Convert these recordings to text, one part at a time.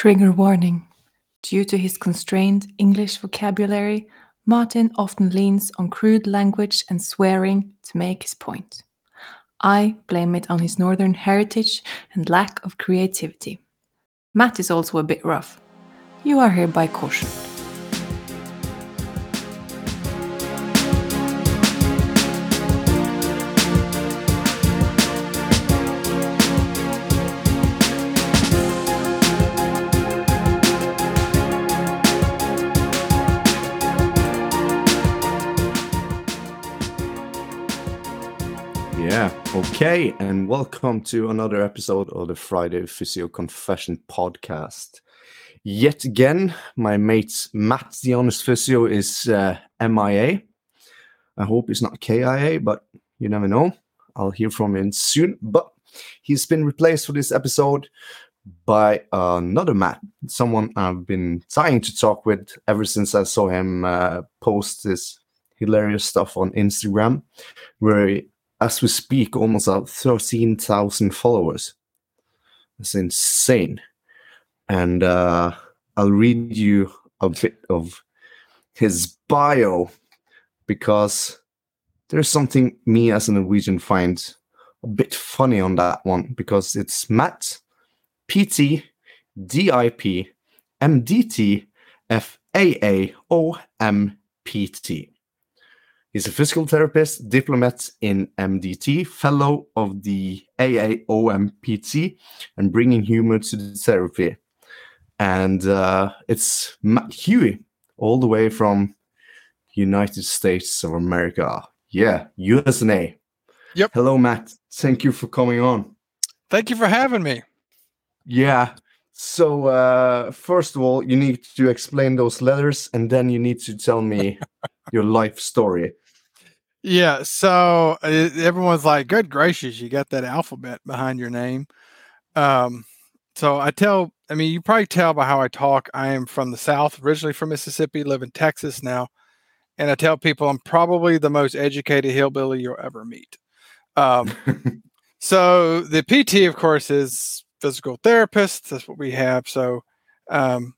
Trigger warning. Due to his constrained English vocabulary, Martin often leans on crude language and swearing to make his point. I blame it on his northern heritage and lack of creativity. Matt is also a bit rough. You are hereby cautioned. Okay. And welcome to another episode of the Friday Physio Confession podcast. Yet again, my mate Matt, the honest physio, is uh, MIA. I hope it's not KIA, but you never know. I'll hear from him soon. But he's been replaced for this episode by another Matt, someone I've been trying to talk with ever since I saw him uh, post this hilarious stuff on Instagram, where he as we speak, almost at 13,000 followers. That's insane. And uh, I'll read you a bit of his bio because there's something me as a Norwegian find a bit funny on that one because it's Matt, PT, DIP, MDT, FAA, OMPT. He's a physical therapist, diplomat in MDT, fellow of the AAOMPT, and bringing humor to the therapy. And uh, it's Matt Huey, all the way from United States of America. Yeah, USA. Yep. Hello, Matt. Thank you for coming on. Thank you for having me. Yeah. So, uh, first of all, you need to explain those letters, and then you need to tell me your life story. Yeah. So everyone's like, "Good gracious, you got that alphabet behind your name." Um, so I tell, I mean, you probably tell by how I talk. I am from the South, originally from Mississippi, live in Texas now, and I tell people I'm probably the most educated hillbilly you'll ever meet. Um, so the PT, of course, is physical therapist. That's what we have. So, um,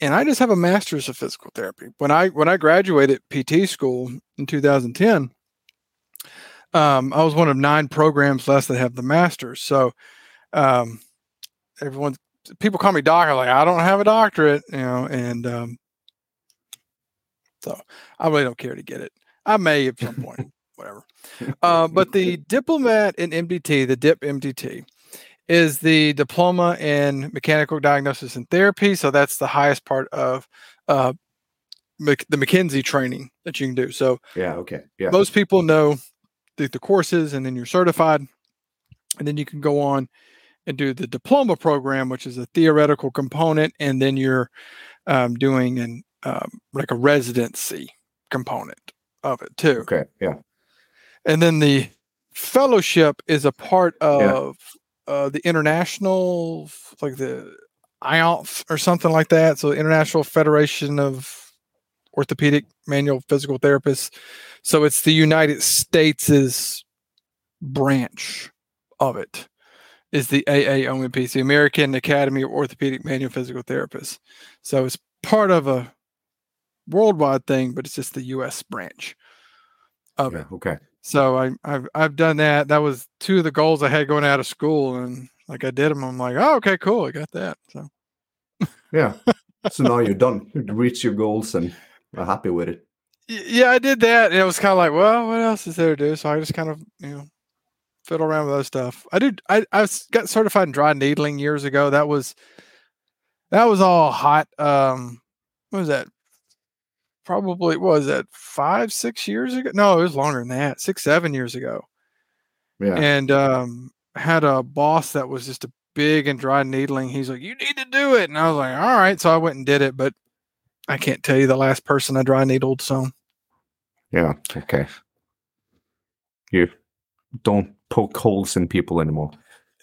and I just have a master's of physical therapy. When I when I graduated PT school in 2010, um, I was one of nine programs less that have the master's. So, um, everyone, people call me doctor. Like, I don't have a doctorate, you know, and um, so I really don't care to get it. I may at some point, whatever. Uh, but the diplomat in MDT, the DIP MDT, is the diploma in mechanical diagnosis and therapy. So that's the highest part of uh, the McKenzie training that you can do. So yeah, okay, yeah. Most people know the, the courses, and then you're certified, and then you can go on and do the diploma program, which is a theoretical component, and then you're um, doing an um, like a residency component of it too. Okay, yeah. And then the fellowship is a part of uh, the international, like the IONF or something like that. So International Federation of Orthopedic Manual Physical Therapists. So it's the United States's branch of it is the AAOMP, the American Academy of Orthopedic Manual Physical Therapists. So it's part of a worldwide thing, but it's just the U.S. branch of yeah, it. Okay. So I, I've I've done that. That was two of the goals I had going out of school, and like I did them. I'm like, oh, okay, cool, I got that. So yeah. So now you're done. You reach your goals and are happy with it. Yeah, I did that, and it was kind of like, well, what else is there to do? So I just kind of you know fiddle around with other stuff. I did. I I got certified in dry needling years ago. That was that was all hot. Um, what was that? Probably was that five, six years ago. No, it was longer than that, six, seven years ago. Yeah. And um, had a boss that was just a big and dry needling. He's like, "You need to do it," and I was like, "All right." So I went and did it, but I can't tell you the last person I dry needled. So. Yeah. Okay. You don't poke holes in people anymore.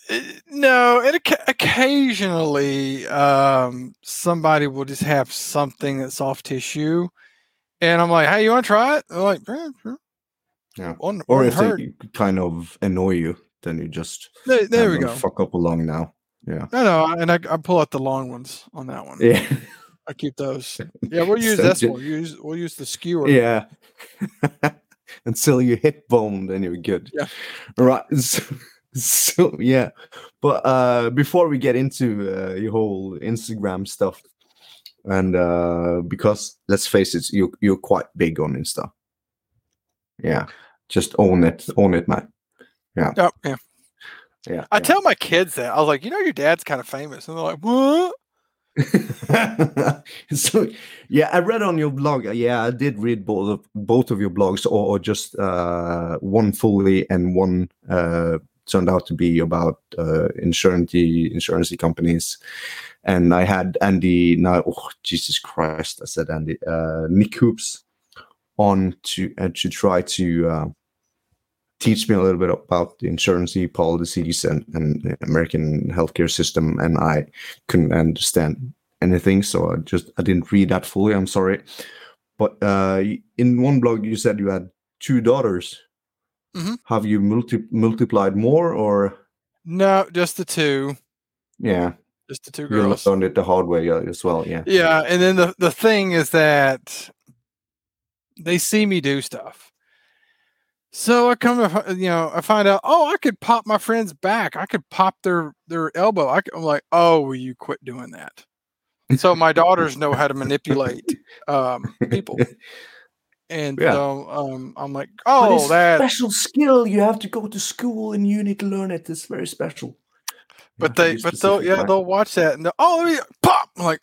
Uh, no, and occasionally um, somebody will just have something that's soft tissue, and I'm like, "Hey, you want to try it?" They're like, yeah, sure. Yeah. One, or if they kind of annoy you, then you just there, there we go. Fuck up along now. Yeah. No, no, and I, I pull out the long ones on that one. Yeah. I keep those. Yeah, we'll use So this one. Use we'll use the skewer. Yeah. Until you hit bone, then you're good. Yeah. Right. So, so yeah. But uh before we get into uh, your whole Instagram stuff, and uh because let's face it, you you're quite big on Insta. Yeah. Just own it, own it, man. Yep, yeah. Yeah. I yeah. tell my kids that. I was like, you know, your dad's kind of famous. And they're like, what? so yeah, I read on your blog. Yeah, I did read both of both of your blogs, or, or just uh, one fully and one uh, turned out to be about uh, insurance insurance companies. And I had Andy. Now, oh Jesus Christ! I said Andy. Uh, Nick Hoops on to uh, to try to uh, teach me a little bit about the insurance policies and, and the American healthcare system, and I couldn't understand anything, so I just I didn't read that fully. I'm sorry, but uh, in one blog you said you had two daughters. Mhm. Have you multi- multiplied more, or No, just the two. yeah, Just the two you girls. learned it the hard way uh, as well? Yeah, Yeah, and then the the thing is that they see me do stuff. So I come to you know I find out oh I could pop my friend's back I could pop their their elbow I could, I'm like oh will you quit doing that so my daughters know how to manipulate um, people and Yeah. so um, I'm like oh that special skill. You have to go to school and you need to learn it. It's very special. But they but they'll yeah they'll watch that and they'll, oh me pop! I'm like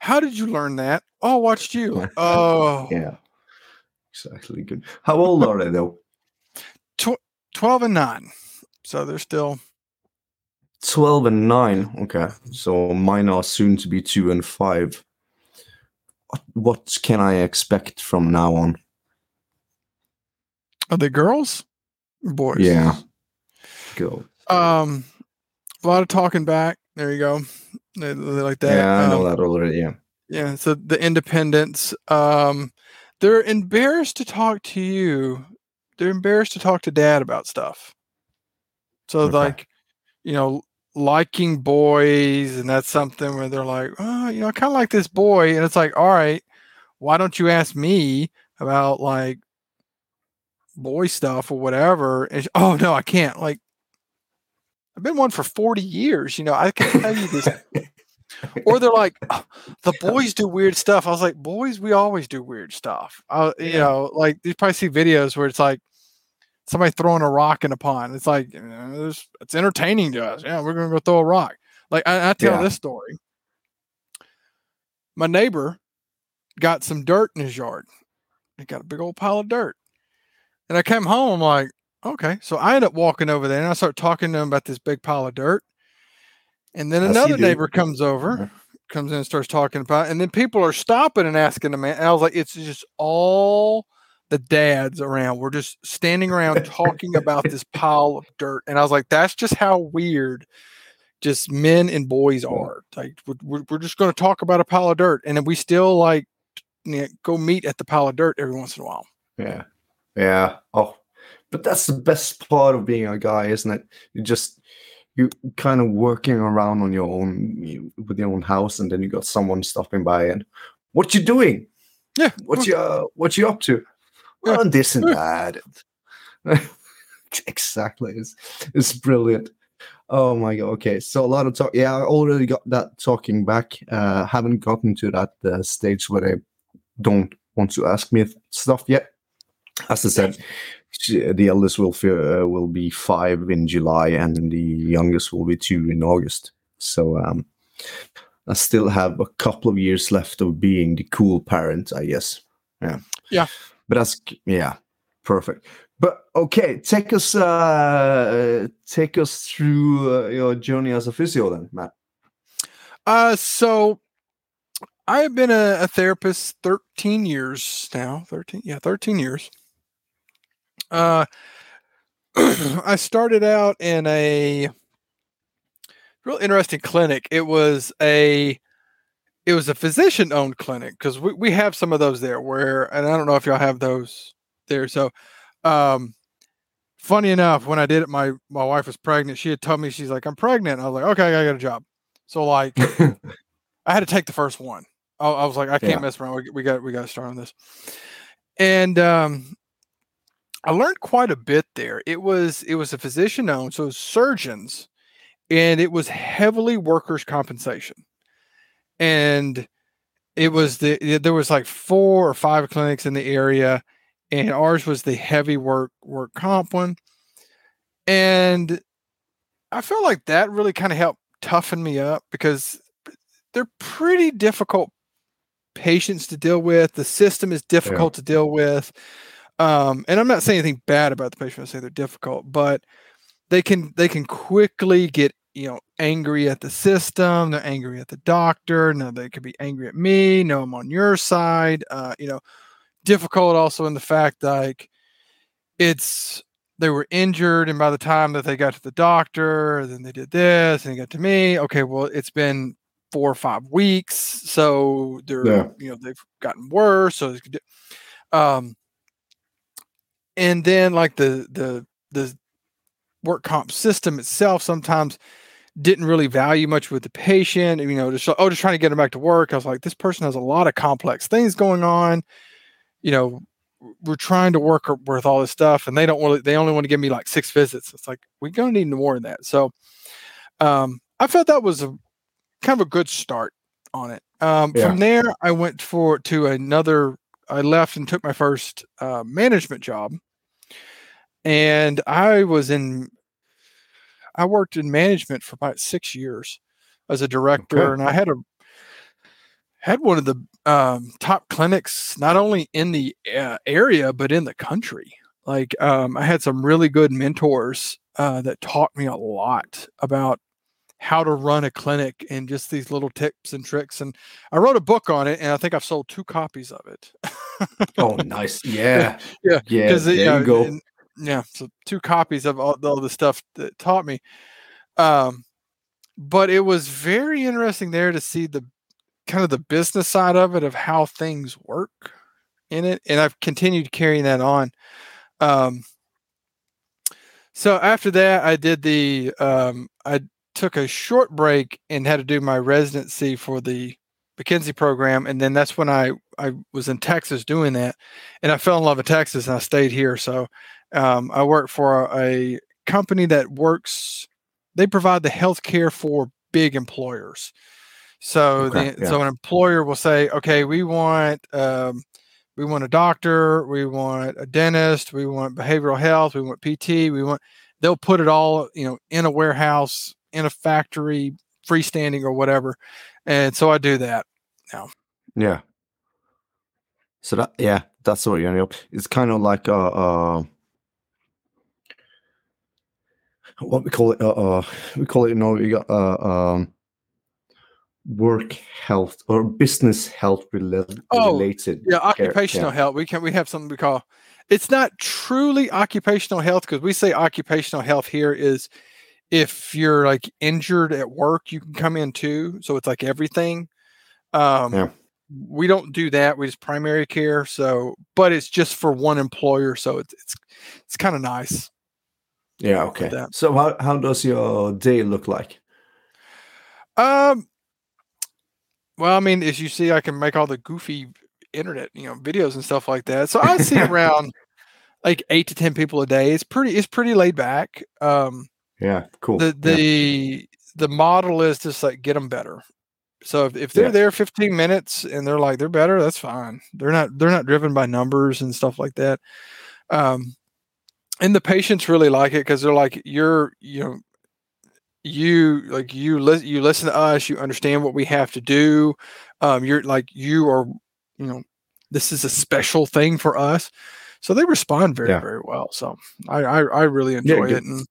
how did you learn that? Oh I watched you. Oh. Yeah, exactly. Good. How old are they though? 12 and 9 so they're still 12 and 9 okay. So mine are soon to be 2 and 5 what, what can i expect from now on? Are they girls? Boys. Yeah. go um a lot of talking back. There you go. They, they like that. Yeah i know Um, that already yeah. yeah so the independents, um they're embarrassed to talk to you. They're embarrassed to talk to dad about stuff. So Okay. like you know liking boys and that's something where they're like oh you know i kind of like this boy and it's like all right why don't you ask me about like boy stuff or whatever? And oh no i can't. Like i've been one for 40 years you know i can tell you this. Or they're like "Oh, the boys do weird stuff. I was like boys we always do weird stuff. Uh, you Yeah. know like you probably see videos where it's like somebody throwing a rock in a pond. It's like you know, it's, it's entertaining to us. Yeah we're gonna go throw a rock. Like i, I tell Yeah. this story. My neighbor got some dirt in his yard. He got a big old pile of dirt. And i came home i'm like okay so i end up walking over there and i start talking to him about this big pile of dirt and then another do. neighbor comes over Yeah. comes in and starts talking about it, and then people are stopping and asking the man and i was like it's just all the dads around. We're just standing around talking about this pile of dirt and i was like that's just how weird just men and boys are. Like we're- we're, we're just going to talk about a pile of dirt and then we still like you know, go meet at the pile of dirt every once in a while. Yeah. Yeah. Oh but that's the best part of being a guy isn't it? You just you kind of working around on your own you, with your own house and then you got someone stopping by and what you doing? Yeah what you uh, what you up to? Yeah. well, this and that. Exactly. It's, it's brilliant. Oh my god okay so a lot of talk yeah i already got that talking back. Uh haven't gotten to that uh, stage where they don't want to ask me stuff yet as i said the eldest will uh, will be five in july and the youngest will be two in august so um i still have a couple of years left of being the cool parent i guess yeah Yeah. but that's yeah perfect but okay take us uh take us through uh, your journey as a physio then matt Uh, so I have been a, a therapist 13 years now. 13, yeah, 13 years. Uh, I started out in a real interesting clinic. It was a it was a physician owned clinic because we, we have some of those there where and I don't know if y'all have those there. So um funny enough, when I did it, my my wife was pregnant. She had told me she's like, "I'm pregnant." I was like, "Okay, I got a job." So like, I had to take the first one. I, I was like, I can't Yeah. mess around. We, we got we got to start on this. And um, I learned quite a bit there. It was it was a physician owned, so it was surgeons, and it was heavily workers' compensation, and it was the yeah, there was like four or five clinics in the area, and ours was the heavy work work comp one, and I felt like that really kind of helped toughen me up because they're pretty difficult patients to deal with. The system is difficult to deal with. Um, and I'm not saying anything bad about the patient. I say they're difficult, but they can they can quickly get you know angry at the system. They're angry at the doctor. No, they could be angry at me. No, I'm on your side. Uh, you know, difficult also in the fact like it's they were injured and by the time that they got to the doctor then they did this and they got to me okay well it's been four or five weeks so they're Yeah. you know they've gotten worse so it's um and then like the the the work comp system itself sometimes didn't really value much with the patient you know just oh just trying to get them back to work. I was like this person has a lot of complex things going on. You know we're trying to work with all this stuff and they don't really they only want to give me like six visits. It's like we're going to need more than that. So um i felt that was a kind of a good start on it. Um Yeah. from there i went for to another i left and took my first uh, management job and i was in i worked in management for about six years as a director Okay. and i had a had one of the um, top clinics not only in the uh, area but in the country like um, i had some really good mentors uh, that taught me a lot about how to run a clinic and just these little tips and tricks and i wrote a book on it and i think i've sold two copies of it oh, nice. Yeah. Yeah, Yeah. There yeah, you go. and- yeah, so two copies of all, all the stuff that taught me. Um, but it was very interesting there to see the kind of the business side of it of how things work in it, and I've continued carrying that on. Um, so after that, I did the um, I took a short break and had to do my residency for the McKenzie program, and then that's when I I was in Texas doing that, and I fell in love with Texas, and I stayed here. So um, I work for a company that works. They provide the health care for big employers. So Okay, the, yeah. so an employer will say, okay, we want um, we want a doctor, we want a dentist, we want behavioral health, we want PT, we want. They'll put it all, you know, in a warehouse, in a factory, freestanding or whatever, and so I do that. Now. Yeah. So that yeah, that's what you know. It's kind of like uh, uh what we call it. Uh, uh we call it. You know, we got uh um work health or business health Oh, related. Yeah, occupational yeah. health. We can we have something we call. It's not truly occupational health because we say occupational health here is if you're like injured at work, you can come in too. So it's like everything. Um, Yeah. We don't do that. We just primary care. So, but it's just for one employer. So it's it's it's kind of nice. Yeah. Okay. So how how does your day look like? Um. Well, I mean, as you see, I can make all the goofy internet, you know, videos and stuff like that. So I see around like eight to ten people a day. It's pretty. It's pretty laid back. Um. Yeah. Cool. The yeah. the the model is just like get them better. So if, if they're Yeah. there 15 minutes and they're like they're better, that's fine. They're not they're not driven by numbers and stuff like that. Um, and the patients really like it because they're like you're you know you like you listen you listen to us you understand what we have to do um you're like you are you know this is a special thing for us so they respond very Yeah. very well so i i, I really enjoy good. it and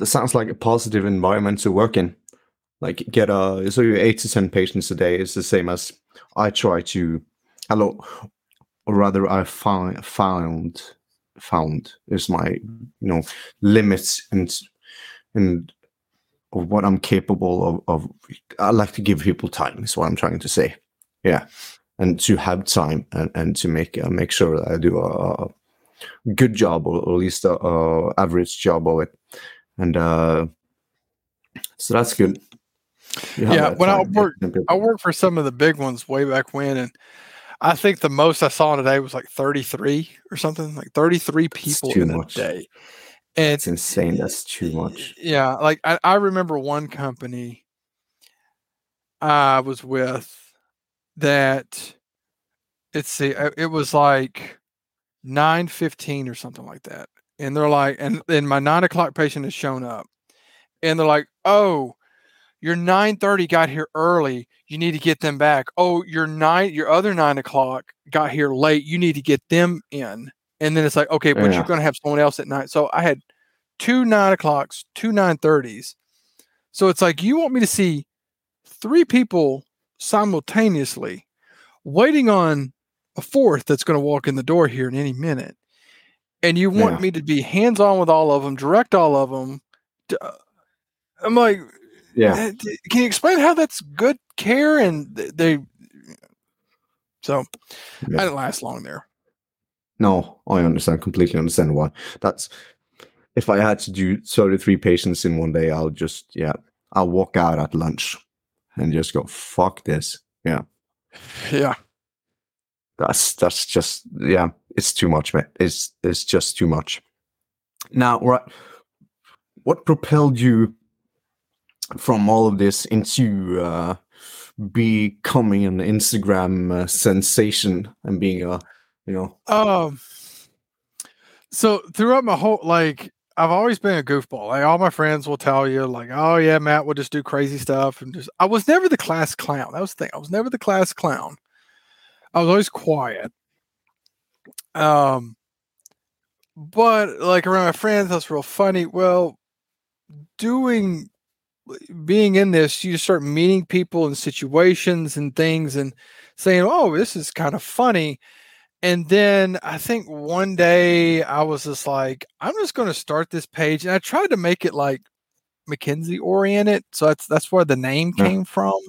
that sounds like a positive environment to work in. Like get a so you eight to ten patients a day is the same as I try to hello or rather I find found found is my you know limits and and of what I'm capable of of I like to give people time is what I'm trying to say. Yeah. And to have time and, and to make uh, make sure that I do a, a good job or, or at least a, a average job of it and uh so that's good Yeah, when I time. work- I worked for some of the big ones way back when, and I think the most I saw today was like 33 or something, like 33 people in a day. And it's insane that's too much Yeah, like I, I remember one company I was with that let's see, uh, it was like nine fifteen or something like that. And they're like, and then my nine o'clock patient has shown up. And they're like, oh, your nine thirty got here early. You need to get them back. Oh, your nine, your other nine o'clock got here late. You need to get them in. And then it's like, okay, but Yeah. you're gonna have someone else at night. So I had two nine o'clocks, two nine thirties. So it's like you want me to see three people simultaneously waiting on a fourth that's going to walk in the door here in any minute. And you want Yeah. me to be hands on with all of them, direct all of them. I'm like, yeah "Uh, can you explain how that's good care? And they, so Yeah. I didn't last long there. No, I understand completely understand why. That's if I had to do 33 patients in one day, I'll just yeah, I'll walk out at lunch and just go, fuck this. Yeah. Yeah. That's that's just yeah, it's too much, man. It's it's just too much. Now, right what propelled you from all of this into uh becoming an Instagram uh, sensation and being a you know Um. So throughout my whole like, I've always been a goofball. Like all my friends will tell you, like, "Oh yeah, Matt will just do crazy stuff," and just I was never the class clown. That was the thing. I was never the class clown. I was always quiet. Um. But like around my friends, that's real funny. Well, doing being in this, you start meeting people and situations and things and saying, Oh, this is kind of funny. And then I think one day I was just like, I'm just going to start this page. And I tried to make it like McKenzie oriented. So that's that's where the name came from.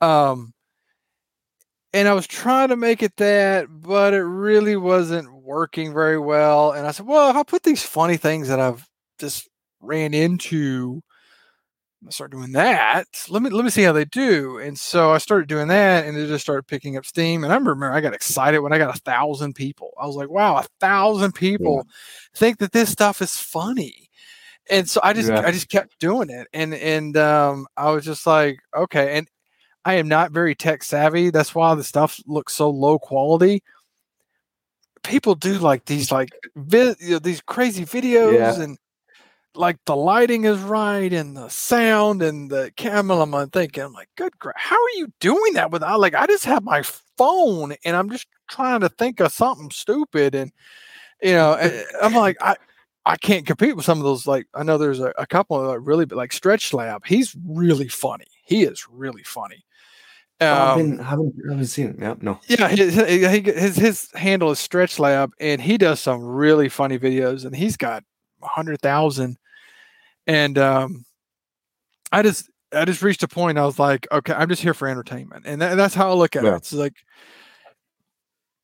Um and I was trying to make it that, but it really wasn't working very well. And I said, well, if I put these funny things that I've just ran into, I start doing that. Let me let me see how they do. And so I started doing that, and it just started picking up steam. And I remember I got excited when I got a thousand people. I was like, wow, a thousand people think that this stuff is funny. And so I just Yeah. I just kept doing it. And and um I was just like, okay. And I am not very tech savvy. That's why the stuff looks so low quality. People do like these like vi- you know, these crazy videos Yeah. and like the lighting is right and the sound and the camera. I'm thinking, I'm like, good, gra- how are you doing that without like I just have my phone and I'm just trying to think of something stupid and you know eh, eh, I'm like I I can't compete with some of those like I know there's a, a couple of like, really like Stretch Lab. He's really funny. He is really funny. I've Um, been haven't haven't seen it. Yeah, no. yeah, his, his his handle is Stretch Lab, and he does some really funny videos, and he's got a hundred thousand. And um, I just I just reached a point. I was like, okay, I'm just here for entertainment, and tha- that's how I look at Yeah. it. It's like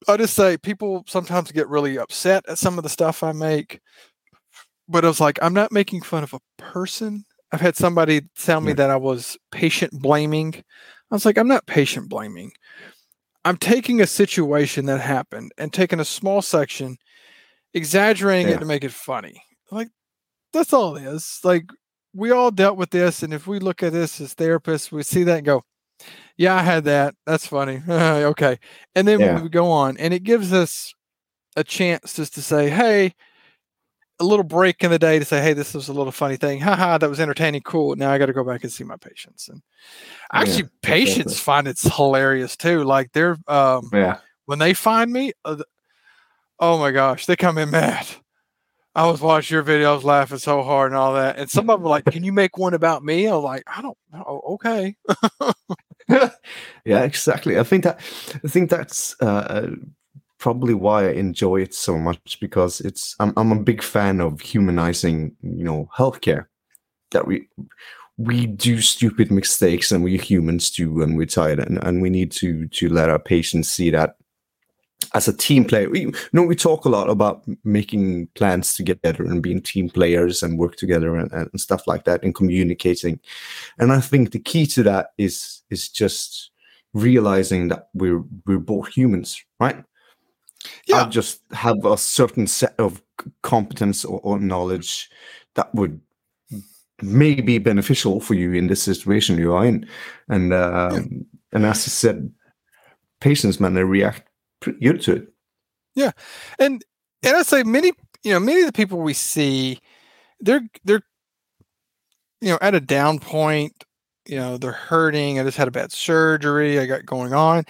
I just say people sometimes get really upset at some of the stuff I make, but I was like, I'm not making fun of a person. I've had somebody tell me Yeah. that I was patient blaming. I was like, I'm not patient blaming. I'm taking a situation that happened and taking a small section, exaggerating Yeah. it to make it funny. Like, that's all it is. Like, we all dealt with this. And if we look at this as therapists, we see that and go, yeah, I had that. That's funny. okay. And then Yeah. we go on, and it gives us a chance just to say, hey, a little break in the day to say, hey, this was a little funny thing. Haha, that was entertaining. Cool. Now I got to go back and see my patients. And Yeah, actually, patients exactly. find it's hilarious too. Like they're, um, Yeah. when they find me, uh, oh my gosh, they come in mad. I was watching your video, I was laughing so hard and all that. And some of them are like, Can you make one about me? I'm like, I don't know. Okay. yeah, exactly. I think that I think that's uh, probably why I enjoy it so much because it's I'm I'm a big fan of humanizing, you know, healthcare. That we we do stupid mistakes and we humans do and we're tired and, and we need to to let our patients see that as a team player. We, you know, we talk a lot about making plans to get better and being team players and work together and, and stuff like that and communicating. And I think the key to that is is just realizing that we're we're both humans, right? Yeah. I just have a certain set of competence or, or knowledge that would may be beneficial for you in this situation you are in. And um, and as I said, patients man, they react pretty good to it. Yeah, and and I say many you know many of the people we see they're they're you know at a down point you know they're hurting I just had a bad surgery I got going on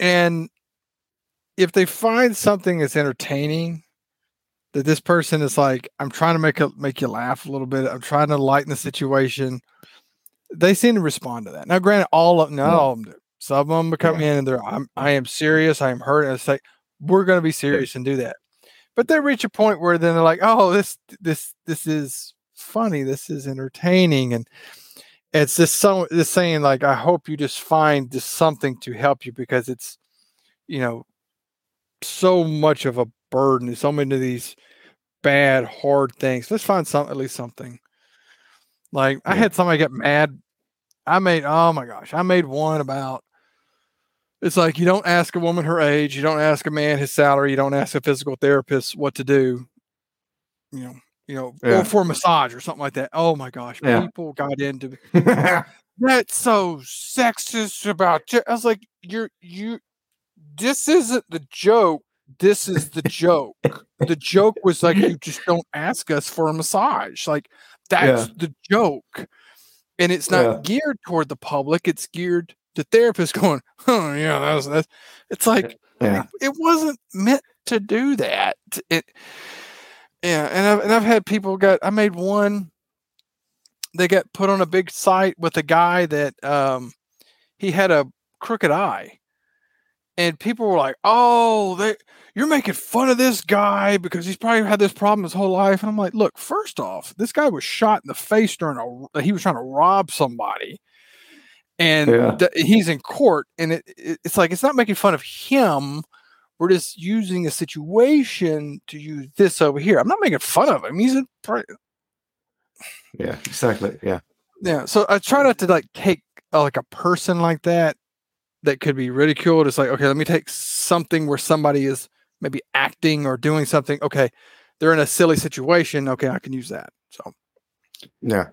and if they find something that's entertaining that this person is like I'm trying to make a, make you laugh a little bit. I'm trying to lighten the situation they seem to respond to that. Now granted all of not Yeah. all of them do. Some of them come in and they're I'm, I am serious. I am hurt. And it's like we're going to be serious and do that. But they reach a point where then they're like oh this this this is funny. This is entertaining. And it's just so it's saying like i hope you just find just something to help you because it's you know so much of a burden so many of these bad hard things let's find some at least something like i Yeah. had somebody get mad i made oh my gosh i made one about it's like you don't ask a woman her age, you don't ask a man his salary, you don't ask a physical therapist what to do. You know, you know, Yeah. or for a massage or something like that. Oh my gosh, Yeah. people got into that's so sexist about. ge-" I was like, you're you. This isn't the joke. This is the joke. the joke was like you just don't ask us for a massage. Like that's the joke, and it's not Yeah. geared toward the public. It's geared to therapists going, oh yeah, that's that's. It's like yeah. it wasn't meant to do that. It, yeah, and I've and I've had people got. I made one. They got put on a big site with a guy that um, he had a crooked eye, and people were like, "Oh, they you're making fun of this guy because he's probably had this problem his whole life." And I'm like, "Look, first off, this guy was shot in the face during a he was trying to rob somebody." And Yeah. th- he's in court, and it, it, it's like it's not making fun of him we're just using a situation to use this over here. I'm not making fun of him. He's a pri- Yeah, exactly. Yeah. yeah. So I try not to like take uh, like a person like that that could be ridiculed. It's like okay, let me take something where somebody is maybe acting or doing something. Okay, they're in a silly situation. Okay, I can use that. So Yeah.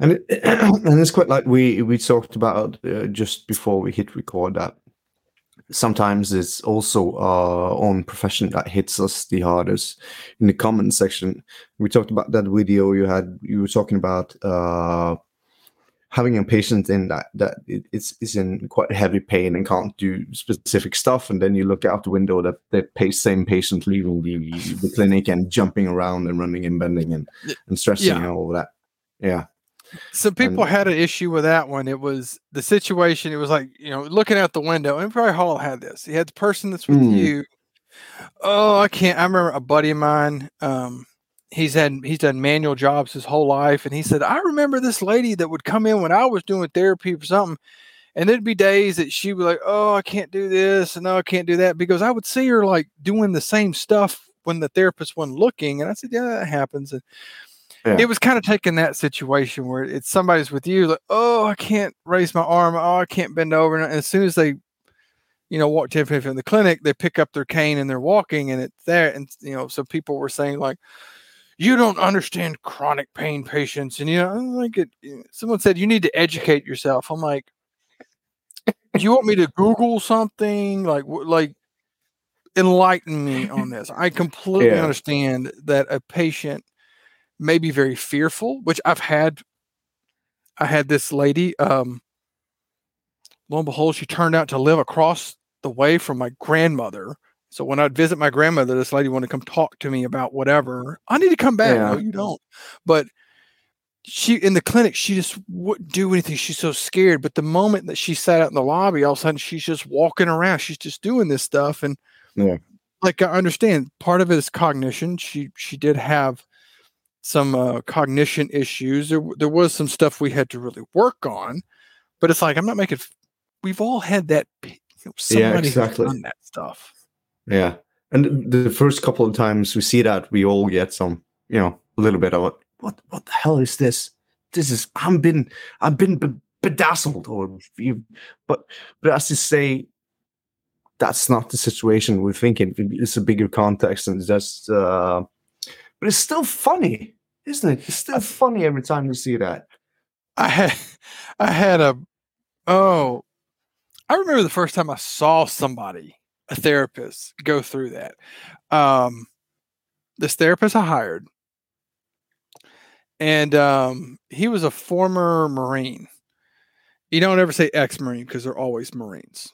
And it, and it's quite like we we talked about uh, just before we hit record that sometimes it's also our own profession that hits us the hardest in the comment section. We talked about that video you had you were talking about uh having a patient in that that it, it's is in quite heavy pain and can't do specific stuff and then you look out the window that that same patient leaving the, the clinic and jumping around and running and bending and, and stressing Yeah. and all that yeah some people And- had an issue with that one. It was the situation. It was like you know looking out the window. And probably Hall had this. He had the person that's with Mm. you. Oh, I can't. I remember a buddy of mine. Um, he's had he's done manual jobs his whole life, and he said I remember this lady that would come in when I was doing therapy for something, and there'd be days that she would like, oh, I can't do this, and no, I can't do that because I would see her like doing the same stuff when the therapist wasn't looking, and I said, yeah, that happens. And Yeah. it was kind of taking that situation where it's somebody's with you, like, oh, I can't raise my arm, oh, I can't bend over, and as soon as they, you know, walk ten feet from the clinic, they pick up their cane and they're walking, and it's there, and you know, so people were saying like, you don't understand chronic pain patients, and you know, I'm like it. Someone said you need to educate yourself. I'm like, do you want me to Google something like like? Enlighten me on this. I completely Yeah. understand that a patient may be very fearful, which I've had. I had this lady, um, lo and behold, she turned out to live across the way from my grandmother. So when I'd visit my grandmother, this lady wanted to come talk to me about whatever. I need to come back. Yeah. No, you don't. But she in the clinic, she just wouldn't do anything. She's so scared. But the moment that she sat out in the lobby, all of a sudden she's just walking around. She's just doing this stuff. And Yeah. like I understand part of it is cognition. She she did have some uh, cognition issues. There there was some stuff we had to really work on. But it's like I'm not making. We've all had that. You know, somebody who's exactly. done that stuff. Yeah. And the first couple of times we see that, we all get some, you know, a little bit of what what what the hell is this? This is I've been I've been be- bedazzled or you but but as you say that's not the situation we're thinking. It's a bigger context and just uh but it's still funny, isn't it? It's still funny every time you see that. I had I had a oh I remember the first time I saw somebody, a therapist, go through that. Um this therapist I hired and um he was a former Marine. You don't ever say ex Marine because they're always Marines.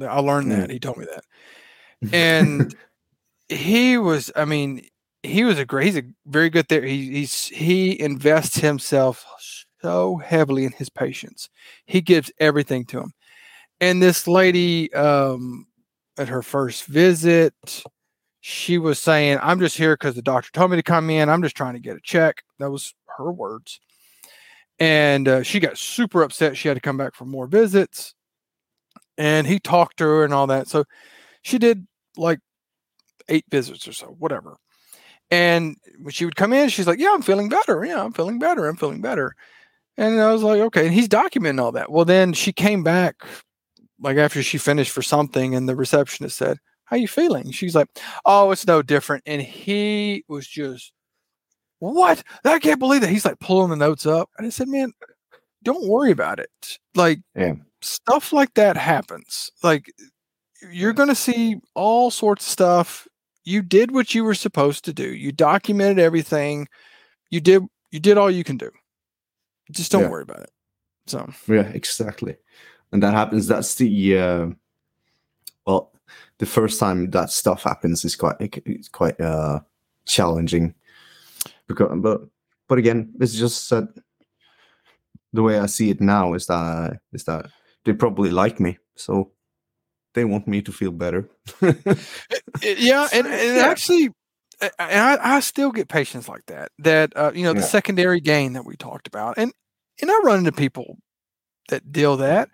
I learned that. He told me that. And he was, I mean, he was a great, he's a very good there. He, he's, he invests himself so heavily in his patients. He gives everything to them. And this lady, um, at her first visit, she was saying, I'm just here because the doctor told me to come in. I'm just trying to get a check. That was her words. And uh, she got super upset. She had to come back for more visits. And he talked to her and all that. So she did like eight visits or so, whatever. And when she would come in, she's like, Yeah, I'm feeling better. Yeah, I'm feeling better. I'm feeling better. And I was like, Okay. And he's documenting all that. Well, then she came back like after she finished for something, and the receptionist said, How you feeling? She's like, Oh, it's no different. And he was just, What? I can't believe that. He's like pulling the notes up. And I said, Man, don't worry about it. Like, Yeah. stuff like that happens. Like, you're going to see all sorts of stuff. You did what you were supposed to do. You documented everything. You did you did all you can do. Just don't Yeah. worry about it. So, Yeah, exactly. And that happens. That's the uh, well, the first time that stuff happens is quite it's quite uh challenging. Because, but but again, it's just that the way I see it now is that is that they probably like me, so they want me to feel better. yeah, and, and actually and I, I still get patients like that that uh, you know the Yeah. secondary gain that we talked about and and i run into people that deal that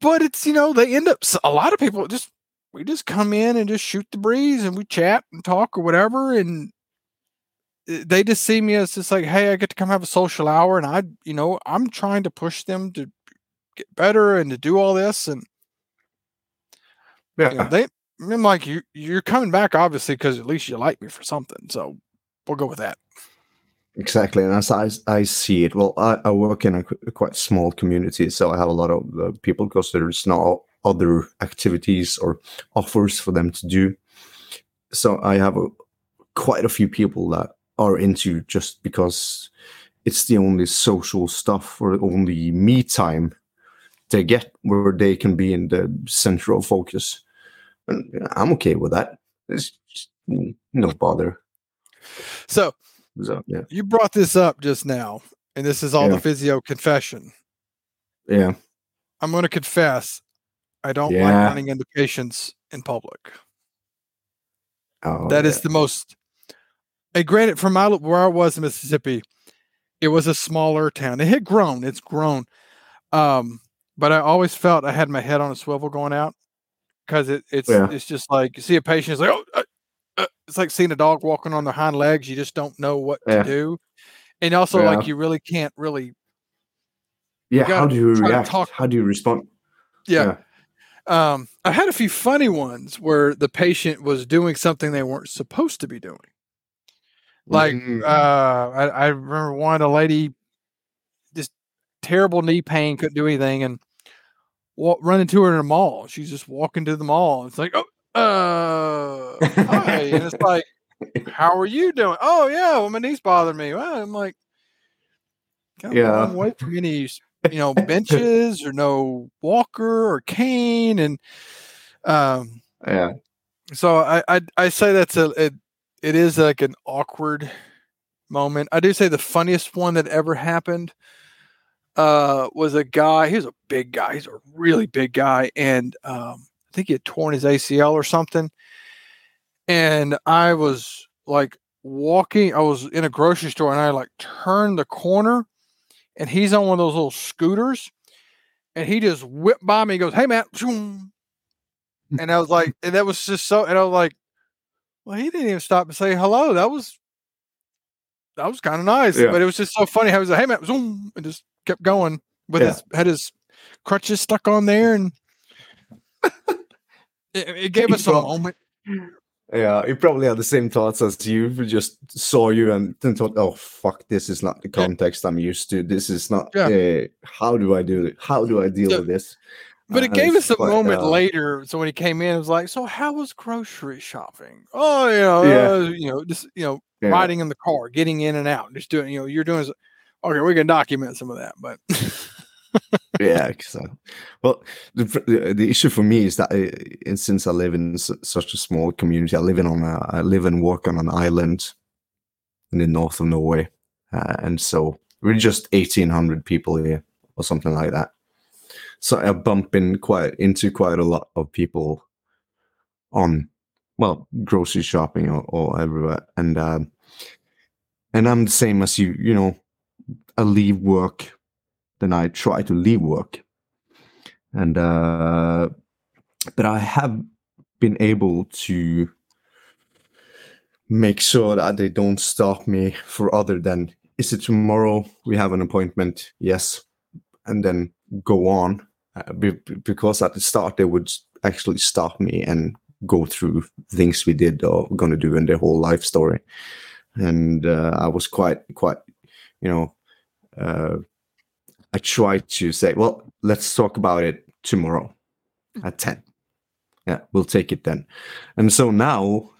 but it's you know they end up a lot of people just we just come in and just shoot the breeze and we chat and talk or whatever and uh, they just see me as just like hey i get to come have a social hour and i you know i'm trying to push them to get better and to do all this and yeah, you know, they I'm like you you're coming back obviously because at least you like me for something. So we'll go with that. Exactly, and as I, I see it, well, I, I work in a, a quite small community, so I have a lot of uh, people because there's no other activities or offers for them to do. So I have a, quite a few people that are into just because it's the only social stuff or only me time they get where they can be in the center of focus. And I'm okay with that. It's mm, no bother. So So yeah, you brought this up just now, and this is all Yeah. the physio confession. yeah. I'm going to confess, I don't like running into patients in public. Oh, That is yeah. the most. And granted, from my where I was in Mississippi, it was a smaller town. It had grown. It's grown. Um, but I always felt I had my head on a swivel going out because it, it's Yeah. it's just like you see a patient, is like oh, uh," it's like seeing a dog walking on their hind legs. You just don't know what Yeah. to do, and also Yeah. like you really can't really yeah. How do you react? talk- How do you respond? yeah. Um, I've had a few funny ones where the patient was doing something they weren't supposed to be doing. Like, Mm, uh, I, I remember one, a lady, just terrible knee pain, couldn't do anything, and walk, run into her in a mall. She's just walking to the mall. It's like, oh, uh, hi. and it's like, how are you doing? Oh, yeah, well, my knee's bothering me. Well, I'm like, Yeah. from any, you know, benches or no walker or cane. And, um, yeah. so I, I I say that's a it, it is like an awkward moment. I do say the funniest one that ever happened uh was a guy, he was a big guy, he's a really big guy, and um I think he had torn his ACL or something. And I was like walking, I was in a grocery store and I like turned the corner and he's on one of those little scooters and he just whipped by me, he goes, Hey man, and I was like, and that was just so, and I was like, well, he didn't even stop to say hello. That was that was kind of nice, Yeah. but it was just so funny. I was like, hey man, zoom, and just kept going with Yeah. his had his crutches stuck on there, and it, it gave He us a moment. Yeah, he probably had the same thoughts as you. Just saw you and then thought, "Oh fuck, this is not the Yeah. context I'm used to. This is not. Yeah. Uh, how do I do it? How do I deal Yeah. with this?" But it Uh, gave us a quite, moment uh, later. So when he came in, it was like, "So how was grocery shopping?" Oh, you know, Yeah. uh, you know, just you know, Yeah. riding in the car, getting in and out, just doing. You know, you're doing. Okay, we can document some of that, but yeah so well the, the issue for me is that uh, and since i live in such a small community i live in on a, i live and work on an island in the north of norway uh, and so we're just 1800 people here or something like that. So i bump in quite into quite a lot of people on well grocery shopping or, or everywhere and um and i'm the same as you you know i leave work then I try to leave work. And uh, but I have been able to make sure that they don't stop me for other than is it tomorrow we have an appointment? Yes, and then go on uh, be- be- because at the start they would actually stop me and go through things we did or going to do in their whole life story, and uh, I was quite quite you know. Uh, I try to say, well, let's talk about it tomorrow at 10. Yeah, we'll take it then. And so now,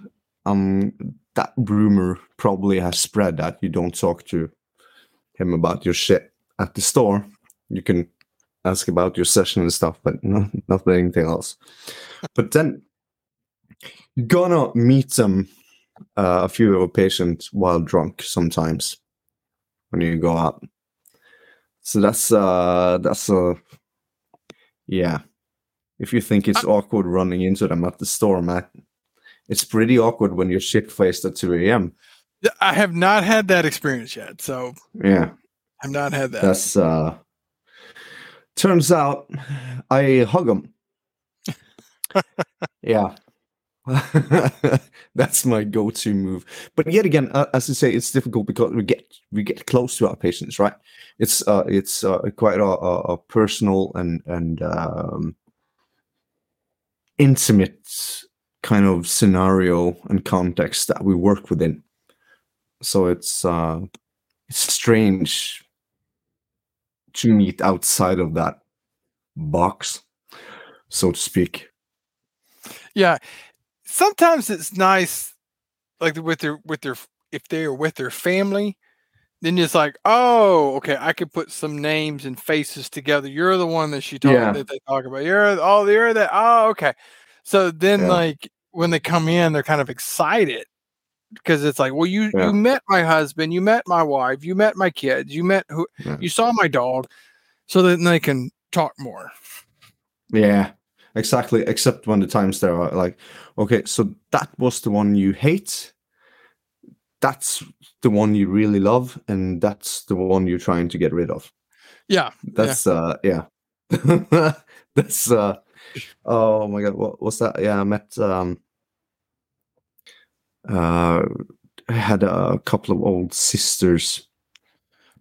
um, that rumor probably has spread that you don't talk to him about your shit at the store. You can ask about your session and stuff, but no, not anything else. but then you're gonna meet them, uh, a few of our patients while drunk sometimes when you go out. So that's uh that's uh yeah. If you think it's awkward running into them at the store, Matt, it's pretty awkward when you're shit faced at 2 a.m. I have not had that experience yet. So Yeah. I've not had that. That's uh turns out I hug them. yeah. That's my go-to move. But yet again, uh, as I say, it's difficult because we get we get close to our patients, right? It's uh it's uh, quite a, a, personal and and um, intimate kind of scenario and context that we work within. So it's uh it's strange to meet outside of that box, so to speak. yeah. Sometimes it's nice, like with their with their if they are with their family, then it's like, oh, okay, I could put some names and faces together. You're the one that she talk Yeah. that they talk about. You're oh, you're that. Oh, okay. So then, Yeah. like when they come in, they're kind of excited because it's like, well, you Yeah. you met my husband, you met my wife, you met my kids, you met who, you saw my dog, so then they can talk more. Yeah, exactly. Except when the times there are like, okay, so that was the one you hate. That's the one you really love, and that's the one you're trying to get rid of. Yeah, That's uh yeah. that's uh oh my god, what was that? Yeah, I met um uh I had a couple of old sisters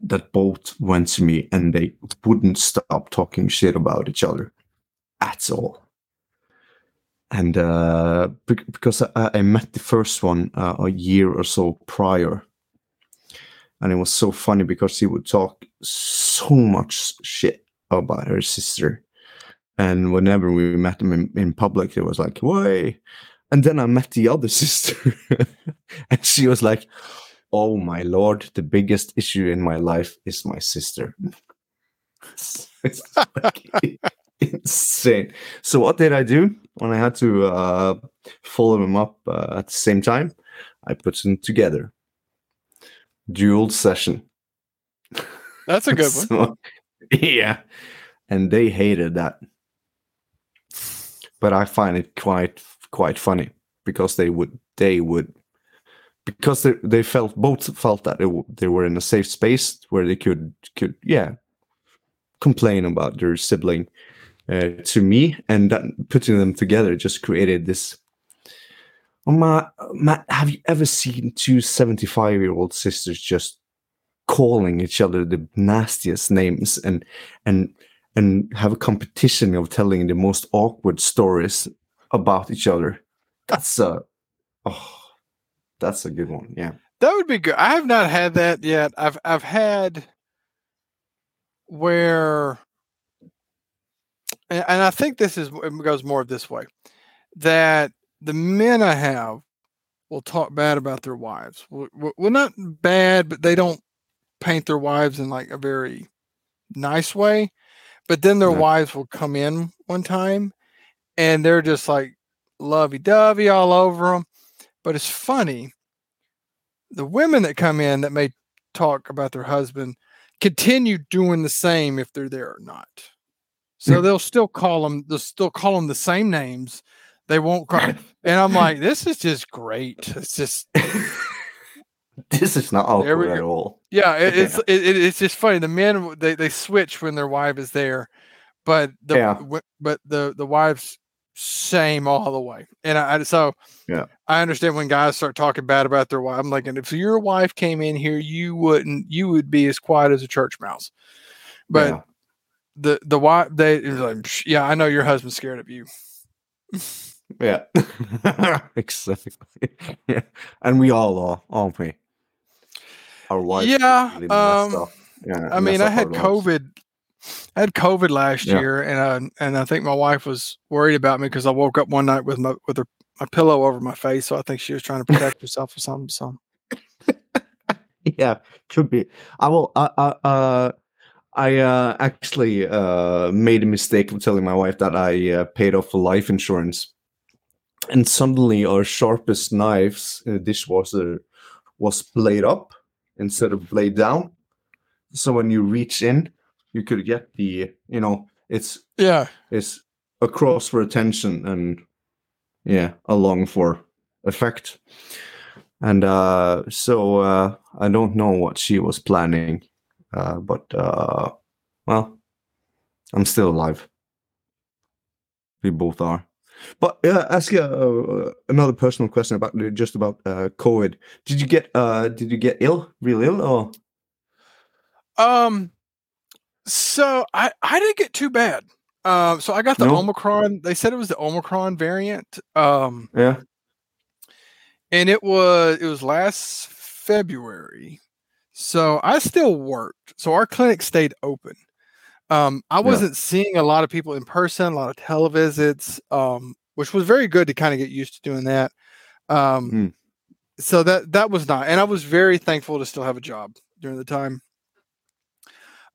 that both went to me and they wouldn't stop talking shit about each other at all. And uh because I, I met the first one uh, a year or so prior and it was so funny because he would talk so much shit about her sister. And whenever we met him in, in public, it was like, "Way!" And then I met the other sister, and she was like, "Oh my lord, the biggest issue in my life is my sister." insane. So what did I do when I had to uh, follow them up uh, at the same time? I put them together. Dual session. that's a good one. Yeah. And they hated that. But I find it quite quite funny because they would they would because they, they felt both felt that they, they were in a safe space where they could could yeah complain about their sibling uh, to me, and that, putting them together just created this. Oh my, Matt, have you ever seen two 75 year old sisters just calling each other the nastiest names and and and have a competition of telling the most awkward stories about each other? That's a oh, that's a good one. Yeah. That would be good. I have not had that yet. I've I've had where and, and I think this is it goes more this way that the men I have will talk bad about their wives. Well, well, not bad, but they don't paint their wives in like a very nice way. But then their Yeah. wives will come in one time and they're just like lovey dovey all over them. But it's funny. The women that come in that may talk about their husband continue doing the same if they're there or not. So mm. they'll still call them, they'll still call them the same names. They won't call, and I'm like, this is just great. It's just, this is not awkward at all. yeah, it, Yeah. it's it, it- it's just funny. The men they they switch when their wife is there, but the Yeah. w- but the the wives same all the way. And I I- so Yeah. I understand when guys start talking bad about their wife. I'm like, and if your wife came in here, you wouldn't you would be as quiet as a church mouse. But Yeah. The the wife they like, yeah, I know your husband's scared of you. Yeah, exactly. Yeah, and we all are, aren't we? Our wives. Yeah, really um. Yeah, I mean, I had our lives. COVID. I had COVID last Yeah. year, and uh, and I think my wife was worried about me because I woke up one night with my with her, my pillow over my face. So I think she was trying to protect herself or something. So Yeah, could be. I will. Uh, uh, uh, I uh, actually uh, made a mistake of telling my wife that I uh, paid off for life insurance, and suddenly our sharpest knives in the dishwasher was blade up instead of blade down. So when you reach in, you could get the you know it's yeah, it's across for attention and yeah along for effect. And uh so uh i don't know what she was planning uh but uh well i'm still alive we both are but uh, ask you uh, another personal question about just about uh covid did you get uh did you get ill real ill or Um, so I I didn't get too bad. Um, so I got the No? Omicron. They said it was the Omicron variant. Um, yeah and it was it was last February. So I still worked. So our clinic stayed open. Um, I wasn't seeing a lot of people in person, a lot of televisits, um, which was very good to kind of get used to doing that. Um, Mm. so that that was not, and I was very thankful to still have a job during the time.